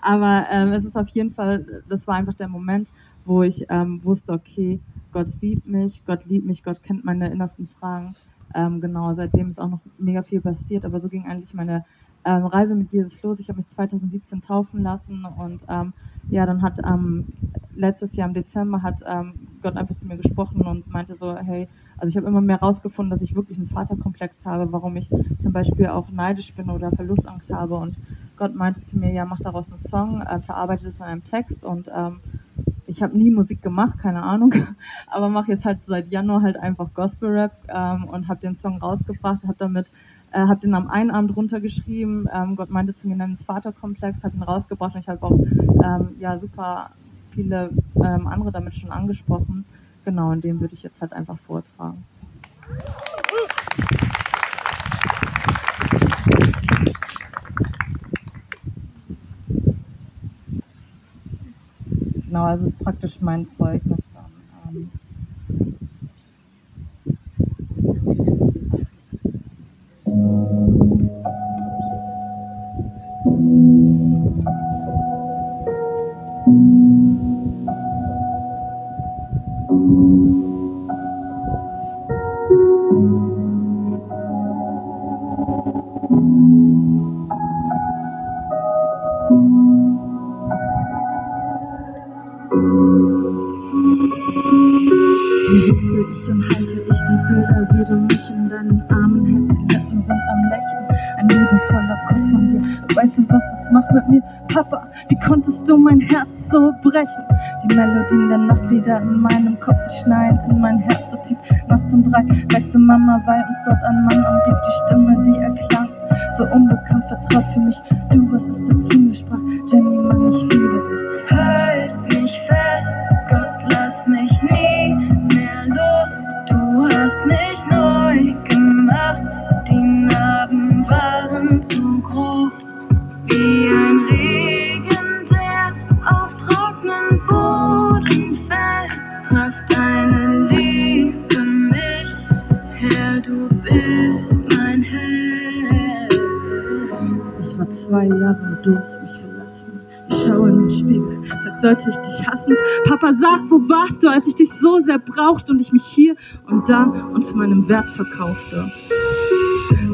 Aber ähm, es ist auf jeden Fall, das war einfach der Moment, wo ich ähm, wusste, okay, Gott sieht mich, Gott liebt mich, Gott kennt meine innersten Fragen. Ähm, genau, seitdem ist auch noch mega viel passiert, aber so ging eigentlich meine ähm, Reise mit Jesus los. Ich habe mich 2017 taufen lassen und ähm, ja, dann hat ähm, letztes Jahr im Dezember hat ähm, Gott einfach zu mir gesprochen und meinte so, hey, also ich habe immer mehr herausgefunden, dass ich wirklich einen Vaterkomplex habe, warum ich zum Beispiel auch neidisch bin oder Verlustangst habe und Gott meinte zu mir, ja, mach daraus einen Song, äh, verarbeite es in einem Text und ähm, ich habe nie Musik gemacht, keine Ahnung, [laughs] aber mache jetzt halt seit Januar halt einfach Gospel-Rap ähm, und habe den Song rausgebracht, habe damit äh, habe den am einen Abend runtergeschrieben. Ähm, Gott meinte zu mir, nenn es Vaterkomplex, hat ihn rausgebracht und ich habe auch ähm, ja super viele ähm, andere damit schon angesprochen. Genau, und den würde ich jetzt halt einfach vortragen. Genau, also es ist praktisch mein Zeugnis. Ähm, der Nachtlieder in meinem Kopf, sie schneien in mein Herz so tief. Nachts um drei weckte Mama, weil uns dort ein Mann bist mein Held. Ich war zwei Jahre und du hast mich verlassen. Ich schaue in den Spiegel, sag, sollte ich dich hassen? Papa, sag, wo warst du, als ich dich so sehr brauchte und ich mich hier und da unter meinem Wert verkaufte?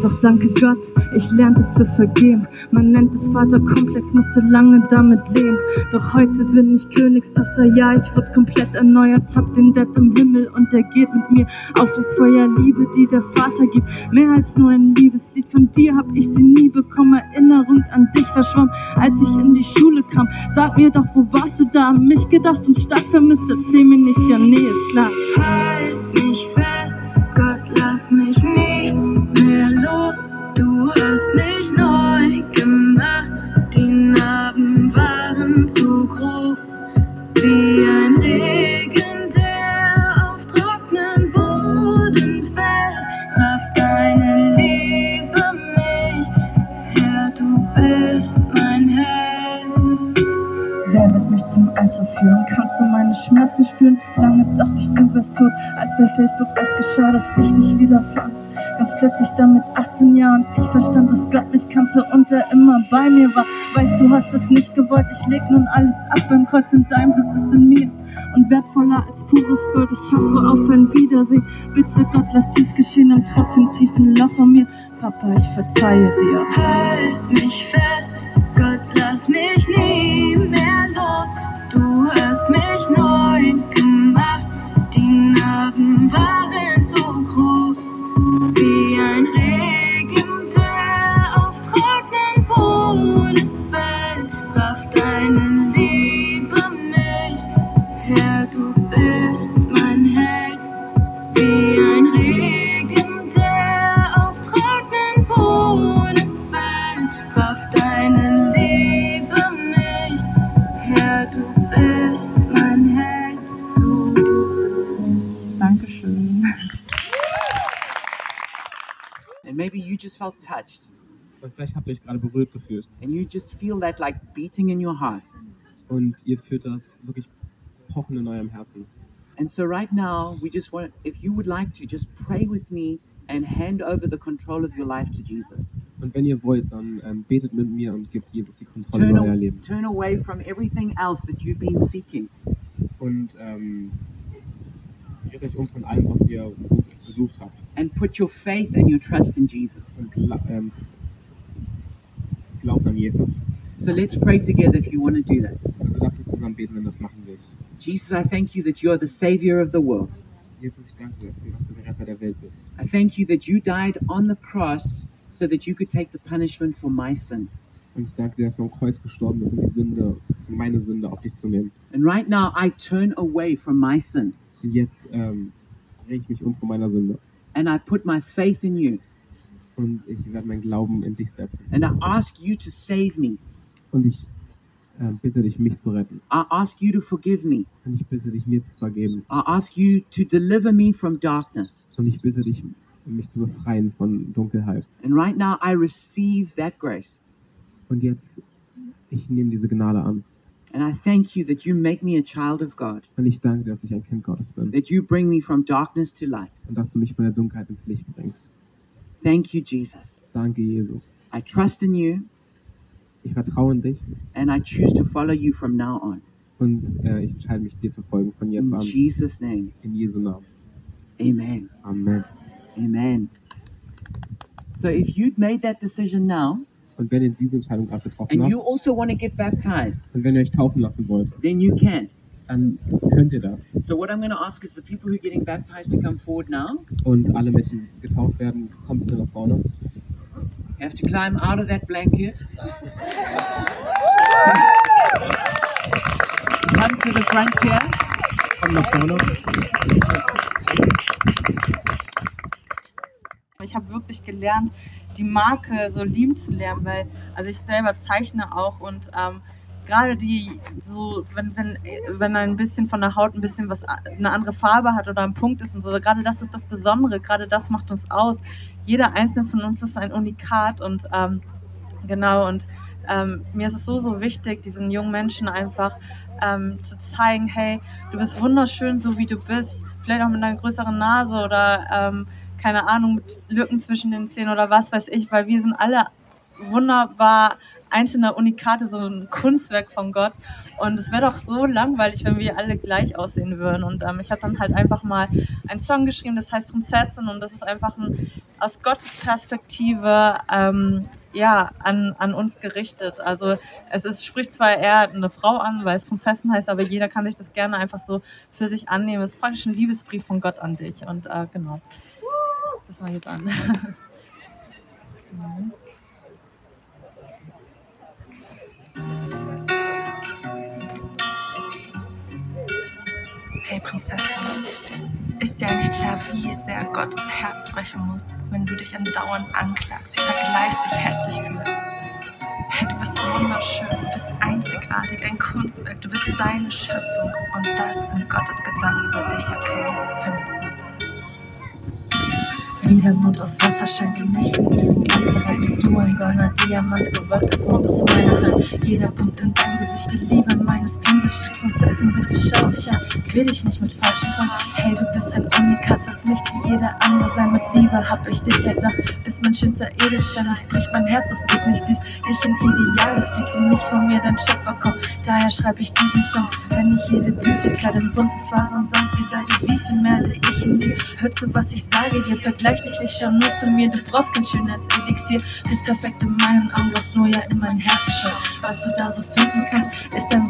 Doch danke Gott, ich lernte zu vergeben. Man nennt es Vaterkomplex, musste lange damit leben. Doch heute bin ich Königstochter, ja, ich wurde komplett erneuert. Hab den Dad im Himmel und er geht mit mir auf durchs Feuer Liebe, die der Vater gibt. Mehr als nur ein Liebeslied, von dir hab ich sie nie bekommen. Erinnerung an dich verschwommen, als ich in die Schule kam. Sag mir doch, wo warst du da? Mich gedacht und stark vermisst, erzähl mir nichts, ja, nee, ist klar. Halt mich fest, Gott, lass mich nie mehr los. Du hast mich neu gemacht, die Narben waren zu groß. Wie ein Regen, der auf trockenen Boden fällt, traf deine Liebe mich. Herr, du bist mein Held. Wer wird mich zum Alter führen? Kannst du meine Schmerzen spüren? Lange dachte ich, du wärst tot, als bei Facebook erst geschah, dass ich dich wieder fand. Ganz plötzlich dann mit 18 Jahren, ich verstand, dass Gott mich kannte und er immer bei mir war. Weißt du, hast es nicht gewollt, ich leg nun alles ab, beim Kreuz in deinem Blut ist in mir. und wertvoller als pures Gold. Ich hoffe auf ein Wiedersehen. Bitte Gott, lass dies geschehen im trotzdem tiefen Loch von mir. Papa, ich verzeihe dir. Halt mich fest, And maybe you just felt touched Und vielleicht habt ihr euch gerade berührt gefühlt. and you just feel that like beating in your heart. Und ihr fühlt das wirklich pochen in eurem Herzen. And so, right now, we just want, if you would like to, just pray with me and hand over the control of your life to Jesus. Und wenn ihr wollt, dann ähm, betet mit mir und gebt Jesus die Kontrolle Turn, über euer Leben. turn away from everything else that you've been seeking. Und ähm, dreht euch um von allem, was ihr gesucht, gesucht and put your faith and your trust in Jesus. Und gla ähm, glaubt an Jesus. So let's pray together if you want to do that. Also lasst uns zusammen beten, wenn du das machen willst. Jesus, I thank you that you are the Savior of the world. Jesus, ich danke dir, dass du der Retter der Welt bist. I thank you that you died on the cross so that you could take the punishment for my sin. Und ich danke dir, dass du am Kreuz gestorben bist, um die Sünde, um meine Sünde auf dich zu nehmen. And right now, I turn away from my sin Und jetzt ähm, drehe ich mich um von meiner Sünde. and I put my faith in you. Und ich werde meinen Glauben in dich setzen. And I ask you to save me. Und ich äh, bitte dich, mich zu retten. I ask you to forgive me. Und ich bitte dich, mir zu vergeben. I ask you to deliver me from darkness. Und ich bitte dich, mich zu befreien von Dunkelheit. And right now, I receive that grace. Und jetzt, ich nehme diese Gnade an. And I thank you that you make me a child of God, Und ich danke dir, dass ich ein Kind Gottes bin. that you bring me from darkness to light. Und dass du mich von der Dunkelheit ins Licht bringst. Thank you, Jesus. Danke, Jesus. I trust in you Ich vertraue in dich and I choose to follow you from now on. und äh, ich entscheide mich, dir zu folgen von jetzt In an. Jesus' name, In Jesu Namen. amen. Amen. Amen. So if you'd made that decision now Und wenn ihr diese Entscheidung getroffen and habt you also want to get baptized, und wenn ihr euch taufen lassen wollt, then you can. dann könnt ihr das. So what I'm going to ask is the people who are getting baptized to come forward now. Und alle Menschen, die getauft werden, kommt bitte nach vorne. You have to climb out of that blanket. Come to the front here. Kommt nach vorne. Ich habe wirklich gelernt, die Marke so lieben zu lernen, weil, also ich selber zeichne auch und ähm, gerade die, so, wenn, wenn, wenn ein bisschen von der Haut ein bisschen was, eine andere Farbe hat oder ein Punkt ist und so, gerade das ist das Besondere, gerade das macht uns aus. Jeder einzelne von uns ist ein Unikat und ähm, genau, und ähm, mir ist es so, so wichtig, diesen jungen Menschen einfach ähm, zu zeigen, hey, du bist wunderschön, so wie du bist, vielleicht auch mit einer größeren Nase oder ähm, keine Ahnung, mit Lücken zwischen den Zähnen oder was weiß ich, weil wir sind alle wunderbar einzelne Unikate, so ein Kunstwerk von Gott. Und es wäre doch so langweilig, wenn wir alle gleich aussehen würden. Und ähm, ich habe dann halt einfach mal einen Song geschrieben, das heißt Prinzessin und das ist einfach ein, aus Gottes Perspektive ähm, ja, an, an uns gerichtet. Also es ist, spricht zwar eher eine Frau an, weil es Prinzessin heißt, aber jeder kann sich das gerne einfach so für sich annehmen. Es ist praktisch ein Liebesbrief von Gott an dich. Und äh, genau, das ich jetzt an. Hey Prinzessin, ist dir eigentlich klar, wie sehr Gottes Herz brechen muss, wenn du dich andauernd anklagst, dich vergleichst, dich hässlich fühlst? Hey, du bist wunderschön, du bist einzigartig, ein Kunstwerk, du bist deine Schöpfung und das sind Gottes Gedanken über dich, okay? Hör mir zu. Wie der Mond aus Wasser scheint im Licht Ganz bereit bist du ein goldener Diamant, gewollt ist Mond aus meiner Hand. Jeder Punkt in deinem Gesicht, die Liebe meines Pinselstrichs. Prinzessin, bitte schau dich an. Quäl dich nicht mit falschen Freunden. Hey, du bist ein Unikat, das Licht wie jeder andere sein. Mit Liebe hab ich dich erdacht, bist mein schönster Edelstein. Es bricht mein Herz, dass du mich siehst. Dich in Ideale, wie zu nicht von mir dein Schöpfer kommt. Daher schreib ich diesen Song, wenn ich jede Blüte kleid in bunten Fasern sanft wie Seide. Wie viel mehr seh ich in dir? Hör zu, was ich sage dir, vergleich dich nicht, schau nur zu mir. Du brauchst kein Schönheitselixier, bist perfekt in meinen Augen, brauchst nur ja in mein Herz schauen. Was du da so finden kannst, ein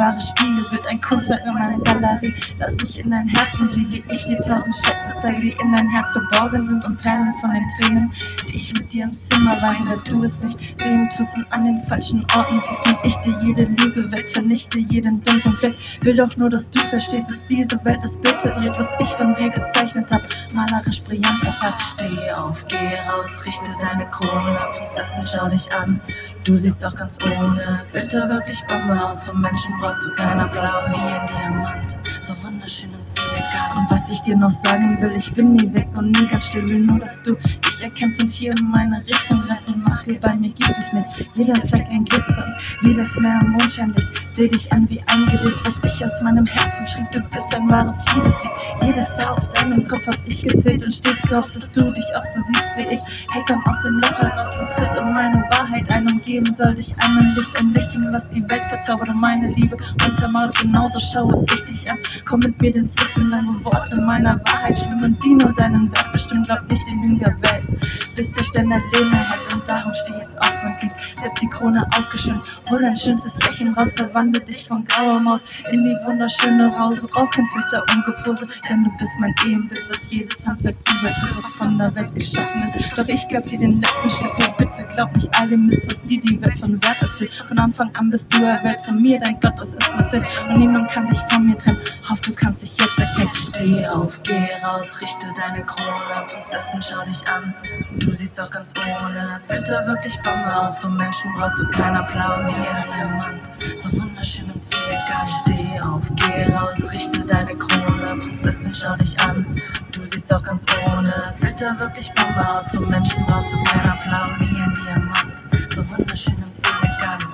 wahres Spiegel, wird ein Kunstwerk in meiner Galerie. Lass mich in dein Herzen sehen, wie ich dir tausend Schätze zeige, die in dein Herz verborgen sind und Perlen von den Tränen, ich mit dir im Zimmer weine, du es nicht sehen tust und an den falschen Orten siehst. Nimm ich dir jede Lüge weg, vernichte jeden dunklen Fleck. Will doch nur, dass du verstehst, dass diese Welt das Bild verdreht, was ich von dir gezeichnet hab. Malerisch brillant verpackt. Steh auf, geh raus, richte deine Krone, Prinzessin, schau dich an. Du siehst auch ganz ohne Filter wirklich Bombe aus. Vom Menschen brauchst du kein Applaus, wie ein Diamant. So wunderschön und. Und was ich dir noch sagen will, ich bin nie weg und nie ganz still. Will nur, dass du dich erkennst und hier in meine Richtung rennst. Und Makel bei mir gibt es nicht. Jeder Fleck ein Glitzer, wie das Meer im Mondscheinlicht. Seh dich an wie ein Gedicht, was ich aus meinem Herzen schrieb. Du bist ein wahres Liebeslied. Jedes Jahr auf deinem Kopf hab ich gezählt und stets gehofft, dass du dich auch so siehst wie ich. Hey, komm aus dem Loch heraus und tritt in meine Wahrheit ein. Umgeben soll dich einmal Licht, ein Lächeln, was die Welt verzaubert. Und meine Liebe untermauert, genauso schaue ich dich an. Komm mit mir den Entlang, wo Worte meiner Wahrheit schwimmen, die nur deinen Wert bestimmen. Glaub nicht den Lügen der Welt, bis der Stern dein Leben erhält. Und darum steh jetzt auf, mein Kind, setz die Krone aufgeschönt. Hol dein schönstes Lächeln raus, verwandle dich von grauer Maus in die wunderschöne Rause. Raus kein Filter und Gepose, denn du bist mein Ebenbild, was jedes Handwerk übertrifft, was von der Welt geschaffen ist. Doch ich glaub dir den letzten Schliff, hey bitte glaub nicht all dem Mist, was dir die Welt von Wert erzählt. Von Anfang an bist du erwählt von mir, dein Gott, das ist was Sinn. Und niemand kann dich von mir trennen. Hoff, du kannst dich jetzt erkennen. Steh auf, geh raus, richte deine Krone. Prinzessin, schau dich an. Du siehst auch ganz ohne Filter wirklich Bombe aus. Vom Menschen brauchst du keinen Applaus, wie ein Diamant. So wunderschön und elegant. Steh auf, geh raus, richte deine Krone. Prinzessin, schau dich an. Du siehst auch ganz ohne Filter wirklich Bombe aus. Vom Menschen brauchst du keinen Applaus, wie ein Diamant. So wunderschön und elegant.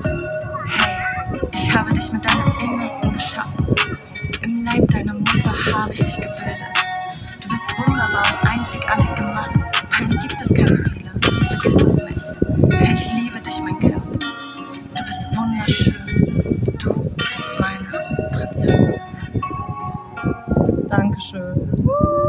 Hey, ich habe dich mit deinem Innersten geschaffen. Leib deiner Mutter habe ich dich gebildet. Du bist wunderbar und einzigartig gemacht. Bei mir gibt es keine Fehler. Vergiss es nicht. Ich liebe dich, mein Kind. Du bist wunderschön. Du bist meine Prinzessin. Dankeschön.